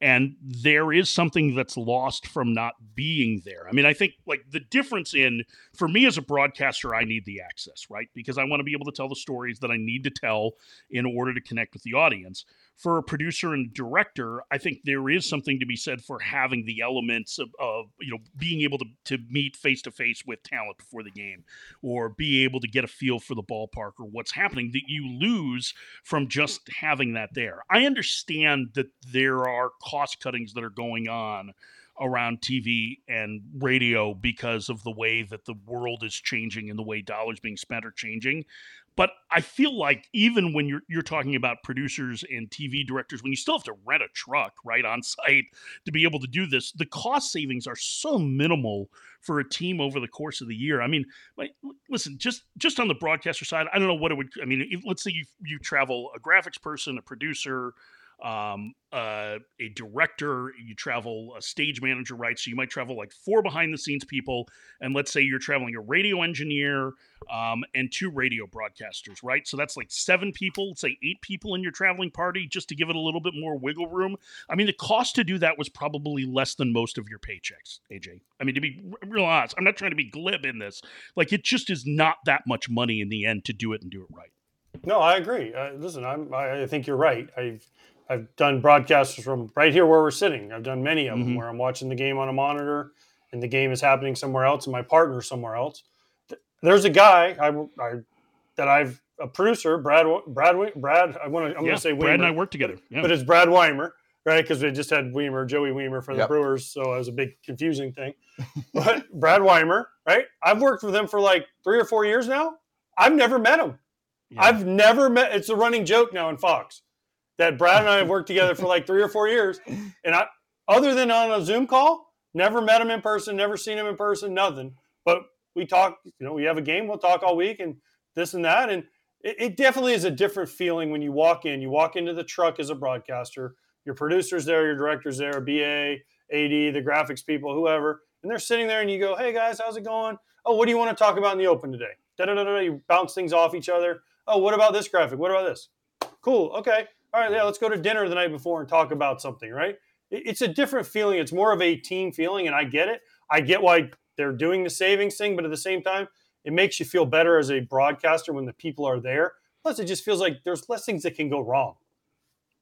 And there is something that's lost from not being there. I mean, I think like the difference in for me as a broadcaster, I need the access, right? Because I want to be able to tell the stories that I need to tell in order to connect with the audience for a producer and director, I think there is something to be said for having the elements of, of you know being able to to meet face to face with talent before the game, or be able to get a feel for the ballpark or what's happening that you lose from just having that there. I understand that there are cost cuttings that are going on around TV and radio because of the way that the world is changing and the way dollars being spent are changing. But I feel like even when you're you're talking about producers and TV directors, when you still have to rent a truck right on site to be able to do this, the cost savings are so minimal for a team over the course of the year. I mean, listen, just just on the broadcaster side, I don't know what it would. I mean, let's say you you travel a graphics person, a producer, um, uh, a director, you travel a stage manager, right? So you might travel like four behind the scenes people, and let's say you're traveling a radio engineer um, and two radio broadcasters, right? So that's like seven people, let's say eight people in your traveling party, just to give it a little bit more wiggle room. I mean, the cost to do that was probably less than most of your paychecks, AJ. I mean, to be real honest, I'm not trying to be glib in this. Like, it just is not that much money in the end to do it and do it right. No, I agree. Uh, listen, I'm, I think you're right. I've I've done broadcasts from right here where we're sitting. I've done many of them Mhm. where I'm watching the game on a monitor and the game is happening somewhere else and my partner's somewhere else. There's a guy I, I that I've a producer, Brad Brad Brad. I want to I'm Yeah, going to say Brad and I work together. Yeah. but it's Brad Weimer, right? Because we just had Weimer, Joey Weimer for the Yep. Brewers, so it was a big confusing thing. but Brad Weimer, right? I've worked with him for like three or four years now. I've never met him. I've never met. It's a running joke now in Fox that Brad and I have worked together for like three or four years, and I, other than on a Zoom call, never met him in person, never seen him in person, nothing. But we talk. You know, we have a game. We'll talk all week and this and that, and it, it definitely is a different feeling when you walk in. You walk into the truck as a broadcaster. Your producer's there, your director's there, BA, AD, the graphics people, whoever, and they're sitting there, and you go, "Hey guys, how's it going? Oh, what do you want to talk about in the open today?" Da da da da. You bounce things off each other. Oh, what about this graphic? What about this? Cool. Okay. All right. Yeah. Let's go to dinner the night before and talk about something. Right. It's a different feeling. It's more of a team feeling, and I get it. I get why they're doing the savings thing, but at the same time, it makes you feel better as a broadcaster when the people are there. Plus, it just feels like there's less things that can go wrong.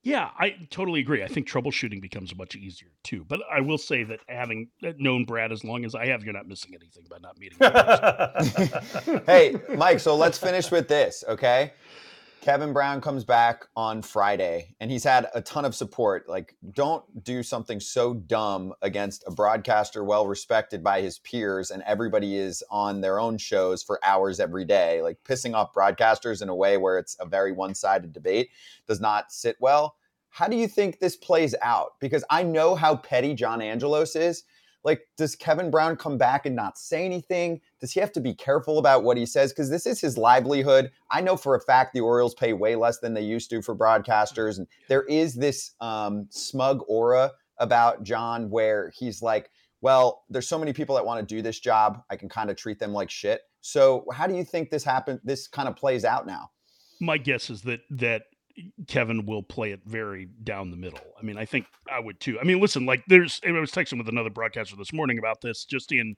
Yeah, I totally agree. I think troubleshooting becomes much easier too. But I will say that having uh, known Brad as long as I have, you're not missing anything by not meeting him. hey, Mike, so let's finish with this, okay? Kevin Brown comes back on Friday and he's had a ton of support. Like, don't do something so dumb against a broadcaster well respected by his peers and everybody is on their own shows for hours every day. Like, pissing off broadcasters in a way where it's a very one sided debate does not sit well. How do you think this plays out? Because I know how petty John Angelos is. Like, does Kevin Brown come back and not say anything? Does he have to be careful about what he says? Because this is his livelihood. I know for a fact the Orioles pay way less than they used to for broadcasters. And there is this um, smug aura about John where he's like, well, there's so many people that want to do this job. I can kind of treat them like shit. So, how do you think this happened? This kind of plays out now? My guess is that that Kevin will play it very down the middle. I mean, I think I would too. I mean, listen, like there's I was texting with another broadcaster this morning about this, just in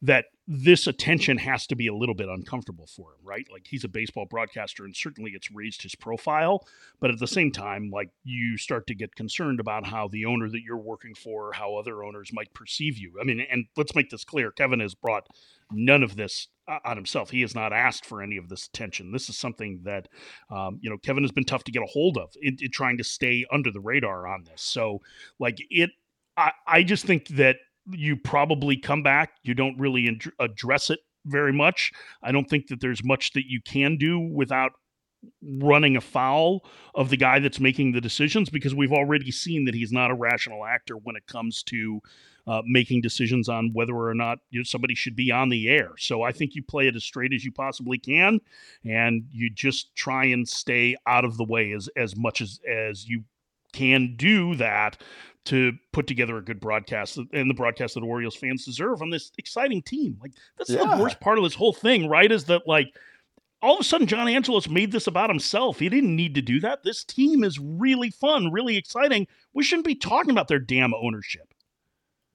that this attention has to be a little bit uncomfortable for him, right? Like he's a baseball broadcaster and certainly it's raised his profile, but at the same time, like you start to get concerned about how the owner that you're working for, how other owners might perceive you. I mean, and let's make this clear, Kevin has brought none of this on himself. He has not asked for any of this attention. This is something that, um, you know, Kevin has been tough to get a hold of in, in trying to stay under the radar on this. So, like it, I, I just think that you probably come back. You don't really ad- address it very much. I don't think that there's much that you can do without running afoul of the guy that's making the decisions because we've already seen that he's not a rational actor when it comes to uh, making decisions on whether or not you know, somebody should be on the air. So I think you play it as straight as you possibly can, and you just try and stay out of the way as as much as as you can do that to put together a good broadcast and the broadcast that Orioles fans deserve on this exciting team. Like that's Yeah. the worst part of this whole thing, right? Is that like all of a sudden John Angelos made this about himself. He didn't need to do that. This team is really fun, really exciting. We shouldn't be talking about their damn ownership.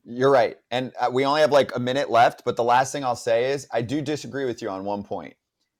You're right. And uh, we only have like a minute left, but the last thing I'll say is I do disagree with you on one point.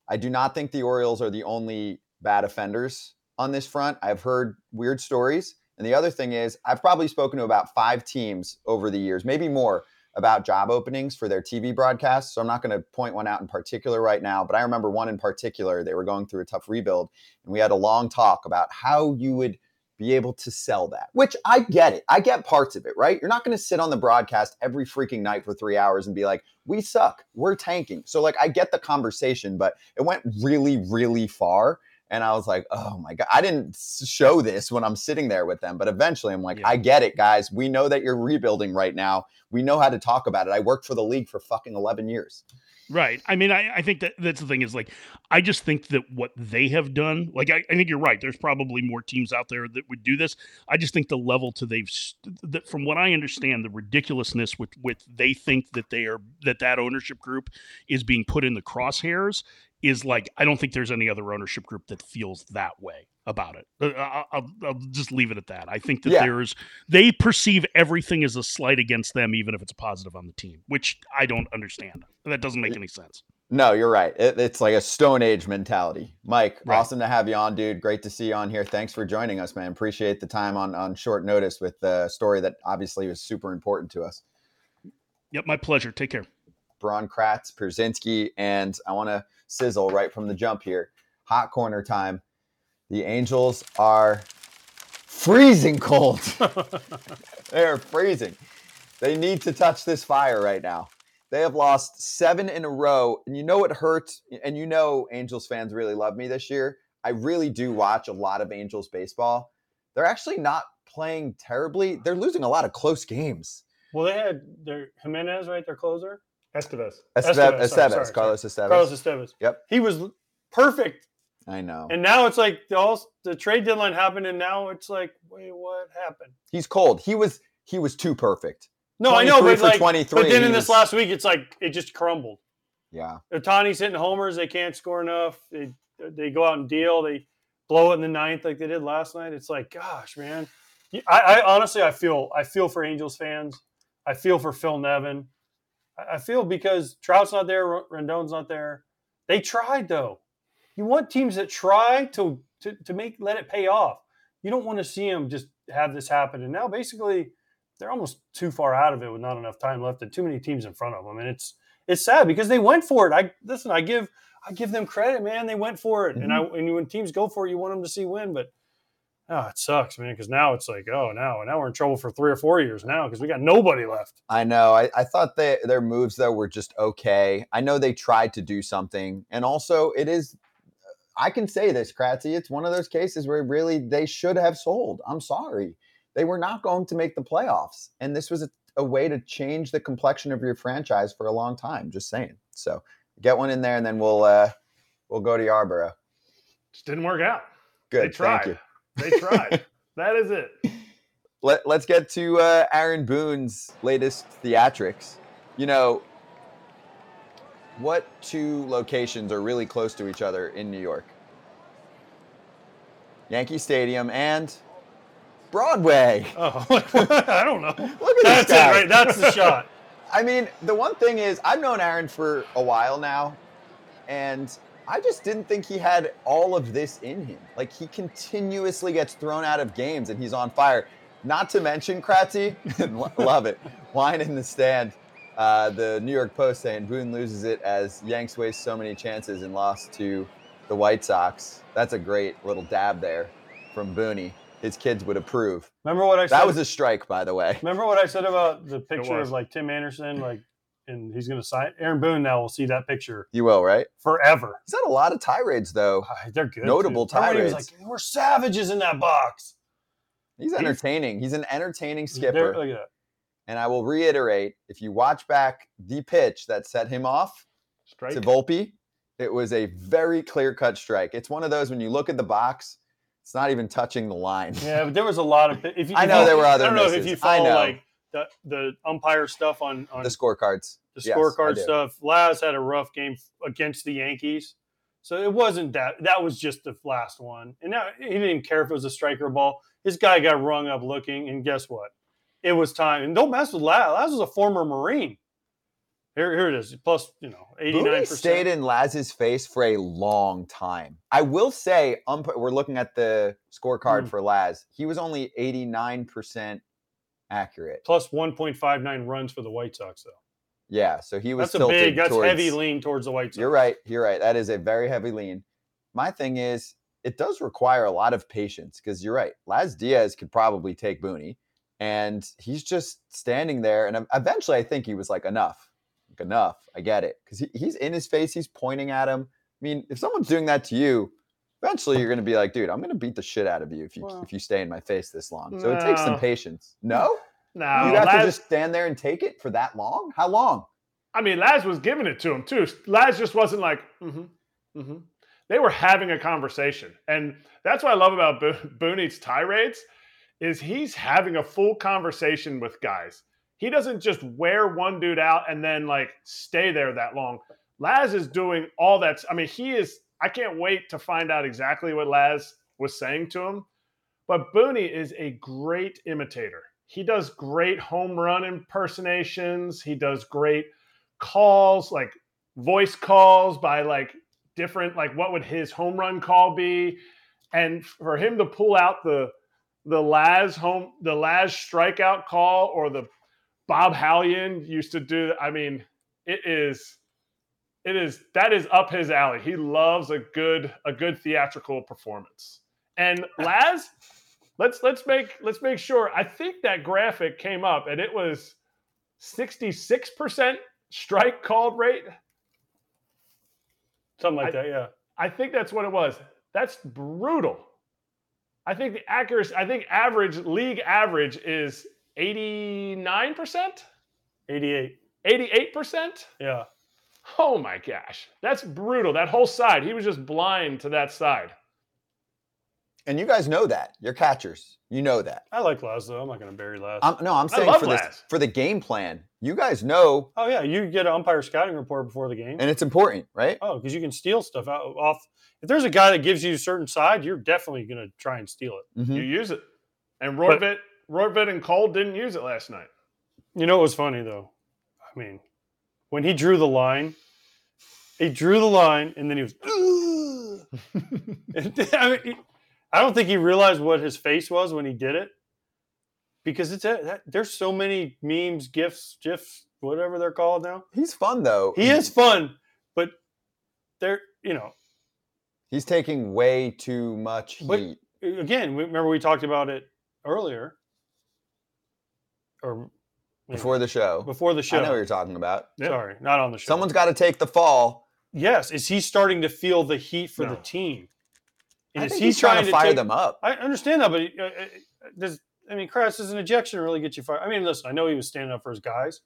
I do not think the Orioles are the only bad offenders on this front. I've heard weird stories. And the other thing is, I've probably spoken to about five teams over the years, maybe more, about job openings for their TV broadcasts. So I'm not going to point one out in particular right now, but I remember one in particular. They were going through a tough rebuild, and we had a long talk about how you would be able to sell that, which I get it. I get parts of it, right? You're not going to sit on the broadcast every freaking night for three hours and be like, we suck, we're tanking. So, like, I get the conversation, but it went really, really far. And I was like, oh my God, I didn't show this when I'm sitting there with them. But eventually I'm like, I get it, guys. We know that you're rebuilding right now. We know how to talk about it. I worked for the league for fucking 11 years. Right. I mean, I, I think that that's the thing is like, I just think that what they have done, like, I, I think you're right. There's probably more teams out there that would do this. I just think the level to they've, that from what I understand, the ridiculousness with, with they think that they are, that that ownership group is being put in the crosshairs is like, I don't think there's any other ownership group that feels that way about it. Uh, I'll, I'll, I'll just leave it at that. I think that Yeah. there's, they perceive everything as a slight against them, even if it's positive on the team, which I don't understand. That doesn't make any sense. No, you're right. It, it's like a Stone Age mentality. Mike, awesome to have you on, dude. Great to see you on here. Thanks for joining us, man. Appreciate the time on on short notice with the story that obviously was super important to us. Yep, my pleasure. Take care. Braun Kratz, Pierzynski, and I want to sizzle right from the jump here. Hot corner time. The Angels are freezing cold. they are freezing. They need to touch this fire right now. They have lost seven in a row. And you know what hurts? And you know Angels fans really love me this year. I really do watch a lot of Angels baseball. They're actually not playing terribly. They're losing a lot of close games. Well, they had their Jimenez, right? Their closer. Estevez. Estevez, sorry, Estevez, sorry, sorry. Carlos Estevez. Carlos Estevez. Yep. He was perfect. I know. And now it's like the all the trade deadline happened, and now it's like, wait, what happened? He's cold. He was he was too perfect. No, I know, 23 but for like, 23. but then he in this was- last week, it's like it just crumbled. Yeah. Ohtani's hitting homers. They can't score enough. They they go out and deal. They blow it in the ninth like they did last night. It's like, gosh, man. I, I honestly, I feel I feel for Angels fans. I feel for Phil Nevin. I feel because Trout's not there, Rendon's not there. They tried though. You want teams that try to to, to make let it pay off. You don't want to see them just have this happen. And now basically they're almost too far out of it with not enough time left and too many teams in front of them. And it's it's sad because they went for it. I listen. I give I give them credit, man. They went for it, and I mm-hmm. and when teams go for it, you want them to see win. But oh, it sucks, man. Because now it's like, oh, now now we're in trouble for three or four years now because we got nobody left. I know. I, I thought they, their moves though were just okay. I know they tried to do something, and also it is. I can say this, Kratzy. It's one of those cases where really they should have sold. I'm sorry, they were not going to make the playoffs, and this was a, a way to change the complexion of your franchise for a long time. Just saying. So get one in there, and then we'll uh, we'll go to Yarbrough. Just didn't work out. Good. They tried. Thank you. They tried. that is it. Let, let's get to uh, Aaron Boone's latest theatrics. You know, what two locations are really close to each other in New York? Yankee Stadium and Broadway. Oh, I don't know. Look at That's this guy. it, right? That's the shot. I mean, the one thing is, I've known Aaron for a while now, and I just didn't think he had all of this in him. Like, he continuously gets thrown out of games and he's on fire. Not to mention, Kratzy, love it, wine in the stand. Uh, the New York Post saying Boone loses it as Yanks waste so many chances and lost to the White Sox. That's a great little dab there from Booney. His kids would approve. Remember what I said? That was a strike, by the way. Remember what I said about the picture of like Tim Anderson, like, and he's going to sign. Aaron Boone now will see that picture You will, right? forever. He's had a lot of tirades, though. They're good. Notable too. Remember tirades. He was like, "We're savages in that box." He's He's- entertaining. He's an entertaining skipper. Look at that. And I will reiterate if you watch back the pitch that set him off Strike. to Volpe, it was a very clear cut strike. It's one of those when you look at the box, it's not even touching the line. Yeah, but there was a lot of. If you, I know you- there were other I don't know if misses. you I follow know. like the the umpire stuff on on The scorecards. the scorecard do. stuff. Laz had a rough game against the Yankees, so it wasn't that. That was just the last one, and now he didn't even care if it was a striker ball. His guy got rung up looking, and guess what? It was time. And don't mess with Laz. Laz was a former Marine. Here, here it is. Plus, you know, eighty nine stayed in Laz's face for a long time. I will say, we're looking at the scorecard Mm. for Laz. He was only 89% accurate. Plus one point five nine runs for the White Sox, though. Yeah, so he was That's a big. That's towards, heavy lean towards the White Sox. You're right. You're right. That is a very heavy lean. My thing is, it does require a lot of patience because you're right. Laz Diaz could probably take Booney, and he's just standing there. And eventually, I think he was like, enough, like, enough. I get it because he, he's in his face. He's pointing at him. I mean, if someone's doing that to you, eventually you're going to be like, dude, I'm going to beat the shit out of you if you Well, if you stay in my face this long. So it takes some patience. No, No, you have to just stand there and take it for that long. How long? I mean, Laz was giving it to him too. Laz just wasn't like, mm-hmm, mm-hmm. They were having a conversation, and that's what I love about Bo- Booney's tirades is he's having a full conversation with guys. He doesn't just wear one dude out and then like stay there that long. Laz is doing all that. I mean, he is. I can't wait to find out exactly what Laz was saying to him. But Booney is a great imitator. He does great home run impersonations. He does great calls, like voice calls by like different, like what would his home run call be? And for him to pull out the the Laz home, the Laz strikeout call or the Bob Hallion used to do. I mean, it is, it is that is up his alley. He loves a good a good theatrical performance. And Laz, let's let's make let's make sure. I think that graphic came up and it was sixty six percent strike called rate. Something like I, that, yeah. I think that's what it was. That's brutal. I think the accuracy, I think average, league average is 89%? 88. 88%? Yeah. Oh my gosh. That's brutal. That whole side. He was just blind to that side. And you guys know that. You're catchers. You know that. I like Laz though. I'm not going to bury Laz. I'm, no, I'm saying for this for the game plan. You guys know, Oh yeah, you get an umpire scouting report before the game. and it's important, right? Oh, because you can steal stuff out off. If there's a guy that gives you a certain side, you're definitely going to try and steal it. Mhm. You use it. And Royvet, Royvet and Cole didn't use it last night. You know what was funny though? I mean, when he drew the line, he drew the line and then he was. I, mean, he- I don't think he realized what his face was when he did it, because it's a, that, there's so many memes, gifs, gifs, whatever they're called now. He's fun though. He is fun, but they're you know He's taking way too much But- heat. again. we- Remember we talked about it earlier, or you know, Before the show. before the show. I know what you're talking about. Sorry, not on the show. Someone's got to take the fall. Yes, is he starting to feel the heat for the No. Team? I is he he's trying to fire take- them up. I understand that, but uh, uh, does I mean, Kraus, does an ejection really get you fired? I mean, listen, I know he was standing up for his guys.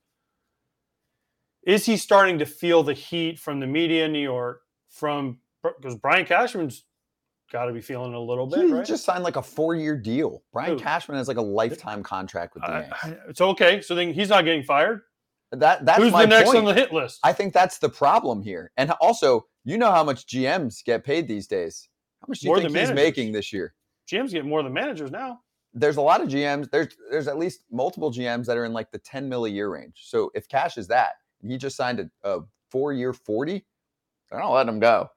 Is he starting to feel the heat from the media in New York? From because Brian Cashman's got to be feeling a little bit, He right? just signed like a four-year deal. Brian? Cashman has like a lifetime contract with the I- Yanks. I- it's okay. So then he's not getting fired. That that's Who's my the next point. on the hit list? I think that's the problem here. And also, you know how much GMs get paid these days. How much do you More think than he's managers. making this year? GM's getting more than managers now. There's a lot of GMs. There's there's at least multiple GMs that are in like the 10 mil a year range. So if Cash is that, and he just signed a, a four year 40, they're not letting him go.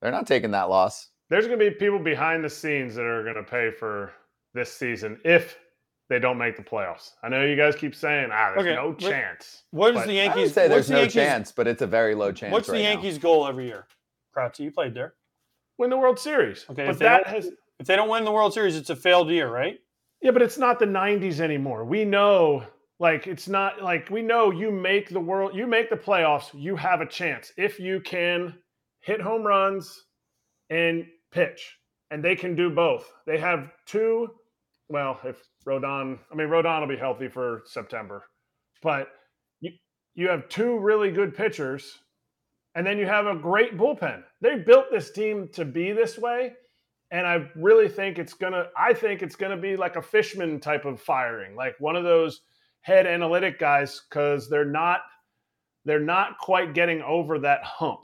They're not taking that loss. There's going to be people behind the scenes that are going to pay for this season if they don't make the playoffs. I know you guys keep saying, ah, there's Okay, no but chance. What is But the I Yankees? would say there's the no Yankees- chance, but it's a very low chance. What's the right now. Yankees' goal every year? Kratzy, you played there. Win the World Series. Okay, but that has If they don't win the World Series, it's a failed year, right? Yeah, but it's not the 90s anymore. We know like it's not like we know you make the world you make the playoffs, you have a chance if you can hit home runs and pitch. And they can do both. They have two well, if Rodon, I mean Rodon will be healthy for September. But you you have two really good pitchers and then you have a great bullpen. They built this team to be this way and I really think it's gonna. I think it's gonna be like a Fishman type of firing, like one of those head analytic guys, because they're not they're not quite getting over that hump,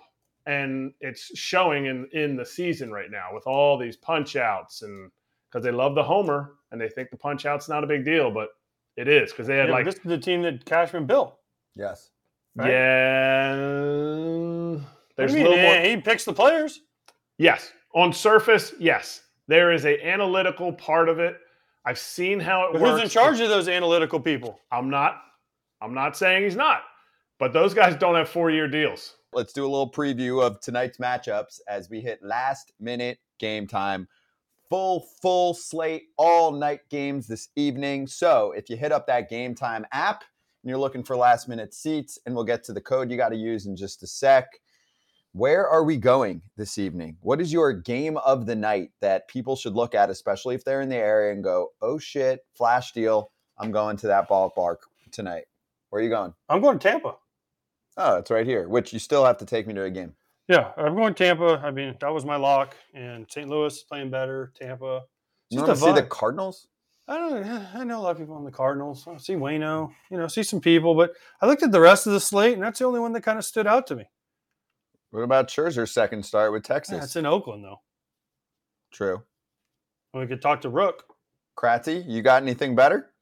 and it's showing in in the season right now with all these punch outs and because they love the homer and they think the punch out's not a big deal, but it is because they had Yeah, like this is the team that Cashman built. Yes. right? yeah. What There's do a mean? little more. He picks the players. Yes. On surface, yes. There is a analytical part of it. I've seen how it But works. who's in charge of those analytical people? I'm not. I'm not saying he's not. But those guys don't have four-year deals. Let's do a little preview of tonight's matchups as we hit last minute game time. Full, full slate, all night games this evening. So if you hit up that game time app and you're looking for last minute seats, and we'll get to the code you got to use in just a sec. Where are we going this evening? What is your game of the night that people should look at, especially if they're in the area and go, oh shit, flash deal. I'm going to that ballpark tonight. Where are you going? I'm going to Tampa. Oh, it's right here. Which you still have to take me to a game. Yeah, I'm going Tampa. I mean, that was my lock. And St. Louis is playing better. Tampa. You want to see the. Cardinals? I don't. I know a lot of people on the Cardinals. I see Waino. You know, see some people, but I looked at the rest of the slate, and that's the only one that kind of stood out to me. What about Scherzer's second start with Texas? Yeah, it's in Oakland though. True. We could talk to Rook. Kratzy, you got anything better?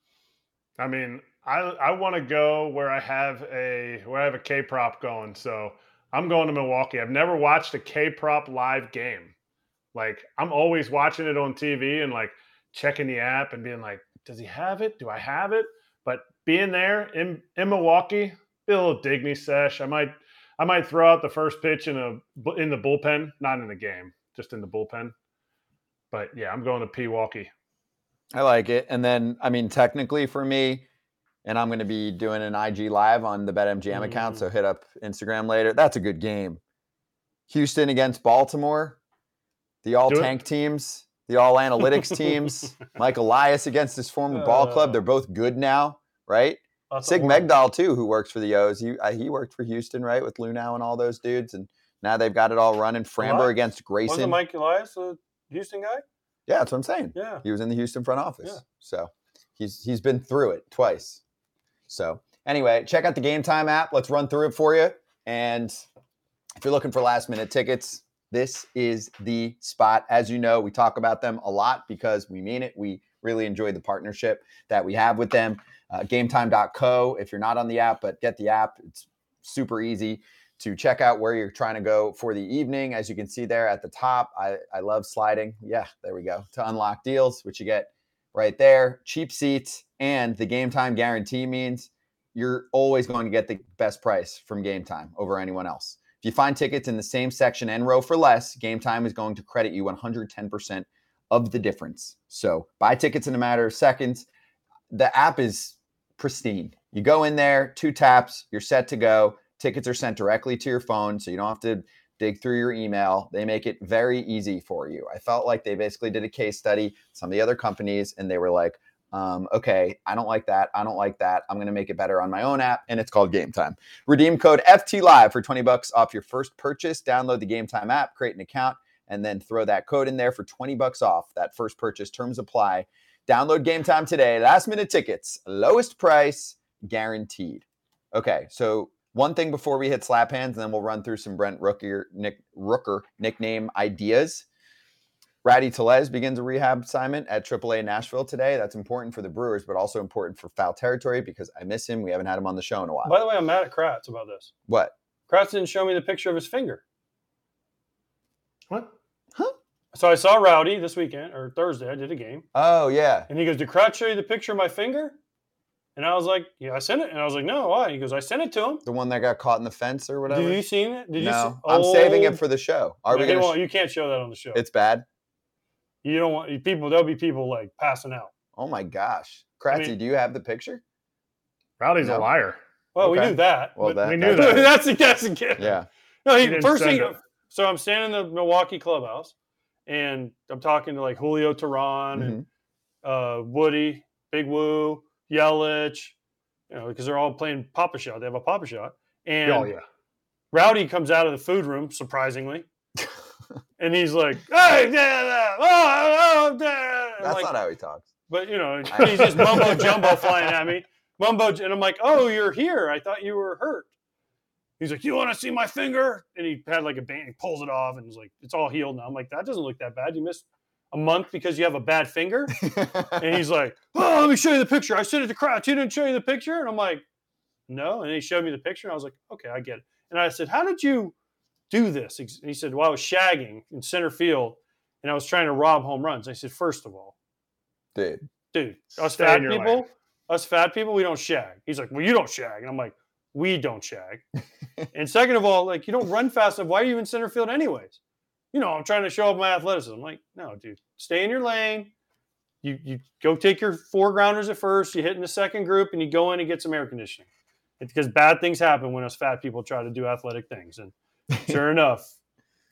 I mean, I I want to go where I have a where I have a K prop going. So I'm going to Milwaukee. I've never watched a K prop live game. Like I'm always watching it on TV and like checking the app and being like, does he have it? Do I have it? But being there in, in Milwaukee, be a little Digny sesh. I might I might throw out the first pitch in a in the bullpen, not in the game, just in the bullpen. But yeah, I'm going to Pewaukee. I like it. And then, I mean, technically for me, and I'm going to be doing an IG live on the BetMGM mm-hmm. account, so hit up Instagram later. That's a good game. Houston against Baltimore, the all Do it. tank teams, the all analytics teams. Mike Elias against his former ball club. Uh. They're both good now, right? Sig horn. Mejdal too, who works for the O's. He uh, he worked for Houston, right, with Luhnow and all those dudes, and now they've got it all running. Framber Elias? against Grayson. Wasn't Mike Elias a Houston guy? Yeah, that's what I'm saying. Yeah. He was in the Houston front office. Yeah. So he's he's been through it twice. So anyway, check out the Game Time app. Let's run through it for you. And if you're looking for last minute tickets, this is the spot. As you know, we talk about them a lot because we mean it. We really enjoy the partnership that we have with them. Uh, GameTime.co. If you're not on the app, but get the app, it's super easy to check out where you're trying to go for the evening. As you can see there at the top, I, I love sliding. Yeah, there we go. To unlock deals, which you get right there. Cheap seats and the game time guarantee means you're always going to get the best price from game time over anyone else. If you find tickets in the same section and row for less, game time is going to credit you 110% of the difference. So buy tickets in a matter of seconds. The app is pristine. You go in there, two taps, you're set to go. Tickets are sent directly to your phone, so you don't have to dig through your email. They make it very easy for you. I felt like they basically did a case study, some of the other companies, and they were like, um, okay, I don't like that. I don't like that. I'm going to make it better on my own app, and it's called Game Time. Redeem code FT Live for 20 bucks off your first purchase. Download the Game Time app, create an account, and then throw that code in there for 20 bucks off that first purchase. Terms apply. Download Game Time today. Last minute tickets, lowest price guaranteed. Okay, so one thing before we hit slap hands, and then we'll run through some Brent Rooker, Nick, Rooker nickname ideas. Rowdy Tellez begins a rehab assignment at AAA Nashville today. That's important for the Brewers, but also important for foul territory because I miss him. We haven't had him on the show in a while. By the way, I'm mad at Kratz about this. What? Kratz didn't show me the picture of his finger. What? So I saw Rowdy this weekend or Thursday. I did a game, Oh yeah. and he goes, "Did Kratz show you the picture of my finger?" And I was like, "Yeah, I sent it." And I was like, "No, why?" He goes, "I sent it to him." The one that got caught in the fence or whatever. Did you seen it? Did you? no, see- I'm saving Oh. it for the show. Are No, we gonna? won't- sh- you can't show that on the show. it's bad. you don't want people. There'll be people like passing out. Oh my gosh, Kratzy, mean- do you have the picture? Rowdy's No. a liar. Well, we knew that. Well, that, we knew that- that. that's a that's a given. Yeah. No, he, He first thing. So I'm standing in the Milwaukee clubhouse, and I'm talking to like Julio Teheran Mm-hmm. and uh, Woody, Big Woo, Yelich, you know, because they're all playing Pop-A-Shot. They have a Pop-A-Shot, and oh yeah. Rowdy comes out of the food room surprisingly, and he's like, "Hey, yeah, yeah, oh, oh, yeah." I'm That's like, not how he talks. but you know, he's just mumbo jumbo flying at me, mumbo, and I'm like, "Oh, you're here. I thought you were hurt." He's like, "You want to see my finger?" And he had like a band, he pulls it off, and he's like, "It's all healed now." I'm like, "That doesn't look that bad. You missed a month because you have a bad finger." and he's like, "Oh, let me show you the picture. I sent it to Crouch. He didn't show you the picture." And I'm like, "No." And he showed me the picture, and I was like, "Okay, I get it." And I said, "How did you do this?" And he said, "Well, I was shagging in center field, and I was trying to rob home runs." I said, first of all, Dude. dude, us fat people, lane. us fat people, we don't shag." He's like, "Well, you don't shag," and I'm like, "We don't shag." and second of all, like you don't run fast enough. Why are you in center field anyways? You know, I'm trying to show off my athleticism. I'm like, no, dude, stay in your lane. You you go take your four grounders at first. You hit in the second group, and you go in and get some air conditioning. It's because bad things happen when us fat people try to do athletic things. And sure enough,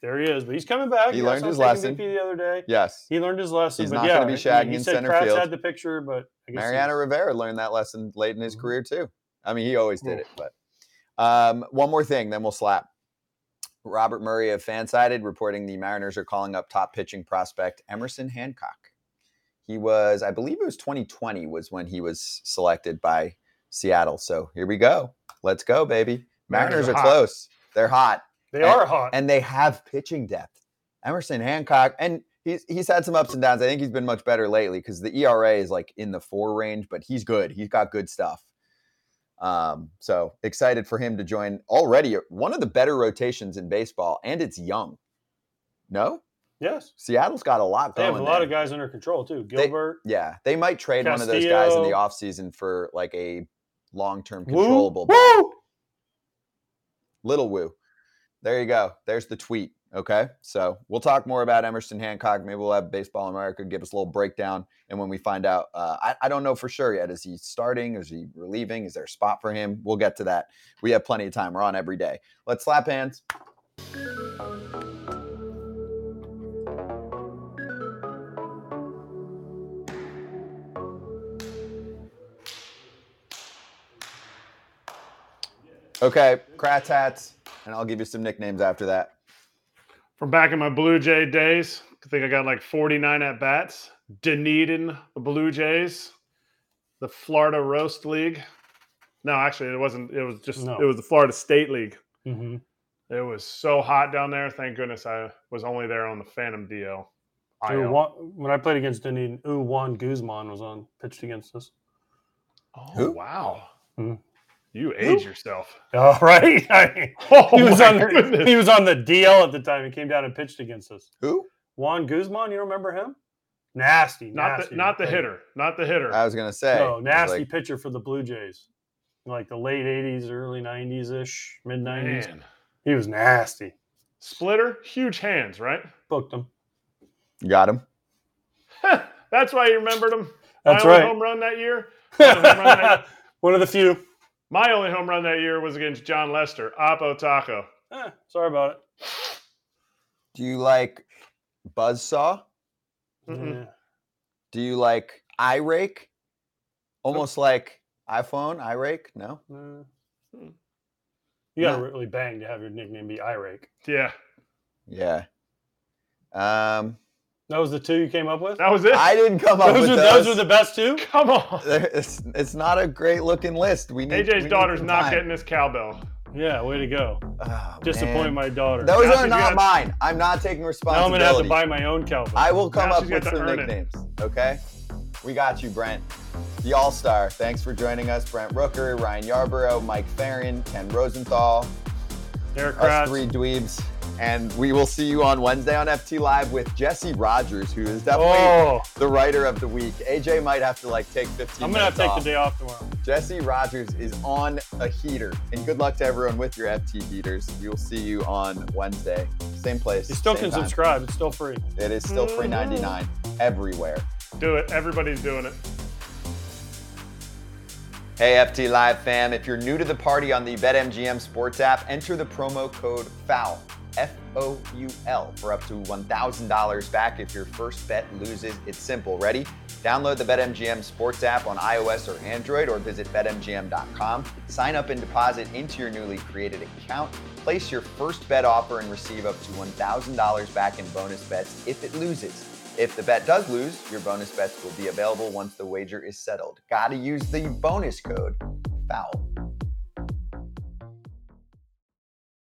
there he is. But he's coming back. He Yes, learned his lesson. The other day. Yes. He learned his lesson. He's but not yeah, gonna be he- shagging he said center Kratz field. had the picture, but I guess Mariano Rivera learned that lesson late in his mm-hmm. career too. I mean, he always did it. But um, one more thing, then we'll slap. Robert Murray of Fansided reporting the Mariners are calling up top pitching prospect Emerson Hancock. He was, I believe it was 2020 was when he was selected by Seattle. So here we go. Let's go, baby. Mariners, Mariners are are close. They're hot. They And- are hot. And they have pitching depth. Emerson Hancock, and he's he's had some ups and downs. I think he's been much better lately because the ERA is like in the four range, but he's good. He's got good stuff. Um, so excited for him to join already one of the better rotations in baseball, and it's young. No, Yes. Seattle's got a lot going. They have a lot of guys under control too. They- Gilbert. yeah, they might trade one of those guys in the Castillo. offseason for like a long-term Woo. controllable. Woo! Little Woo. There you go. There's the tweet. Okay. So we'll talk more about Emerson Hancock. Maybe we'll have Baseball America give us a little breakdown. And when we find out, uh, I, I don't know for sure yet. Is he starting? Is he relieving? Is there a spot for him? We'll get to that. We have plenty of time. We're on every day. Let's slap hands. Okay. Kratz hats. And I'll give you some nicknames after that. From back in my Blue Jay days, I think I got like 49 at bats. Dunedin, the Blue Jays, the Florida Roast League. No, actually, it wasn't. It was just, No. it was the Florida State League. Mm-hmm. It was so hot down there. Thank goodness I was only there on the Phantom DL. Ooh, Juan- when I played against Dunedin, ooh, Juan Guzman was on pitched against us. Oh, wow. Hmm. You age yourself. Oh, right. I mean, Oh, he was on the, he was on the DL at the time. He came down and pitched against us. Who? Juan Guzman. You remember him? Nasty. Not nasty the, not the hitter. Not the hitter. I was gonna say. No, nasty like- pitcher for the Blue Jays. Like the late '80s, early '90s ish, mid '90s. He was nasty. Splitter, huge hands, right? Booked him. Got him. That's why you remembered him. That's my only right. home run that year. My only home run that- One of the few. My only home run that year was against Jon Lester, Oppo Taco. Eh, sorry about it. Do you like Buzzsaw? Mm-mm. Do you like iRake? Almost like iPhone, iRake? No? Mm. You got to No. really bang to have your nickname be iRake. Yeah, Yeah. Um, That was the two you came up with. that was it. I didn't come up those, with were, those. those were the best two. Come on. It's, it's not a great looking list. We need AJ's need daughter's some not time. getting this cowbell. Yeah, way to go. Oh, Disappoint man. my daughter. Those Now are not gonna- mine. I'm not taking responsibility. now I'm gonna have to buy my own cowbell. I will come Now up with some earn it. nicknames. Okay. We got you, Brent. The All Star. Thanks for joining us, Brent Rooker, Ryan Yarbrough, Mike Ferrin, Ken Rosenthal, Erik us Kratz. three dweebs. And we will see you on Wednesday on FT Live with Jesse Rogers, who is definitely Oh, the writer of the week. AJ might have to like take 15 I'm gonna have to take off. the day off tomorrow. Jesse Rogers is on a heater. And good luck to everyone with your FT heaters. We will see you on Wednesday. Same place. You still same can time. subscribe. It's still free. It is still free mm-hmm. 99 everywhere. Do it. Everybody's doing it. Hey FT Live fam, if you're new to the party on the BetMGM Sports app, enter the promo code FOUL, F O U L, for up to $1,000 back if your first bet loses. It's simple. Ready? Download the BetMGM Sports app on iOS or Android or visit betmgm.com. Sign up and deposit into your newly created account. Place your first bet offer and receive up to $1,000 back in bonus bets if it loses. If the bet does lose, your bonus bets will be available once the wager is settled. Gotta use the bonus code FOUL.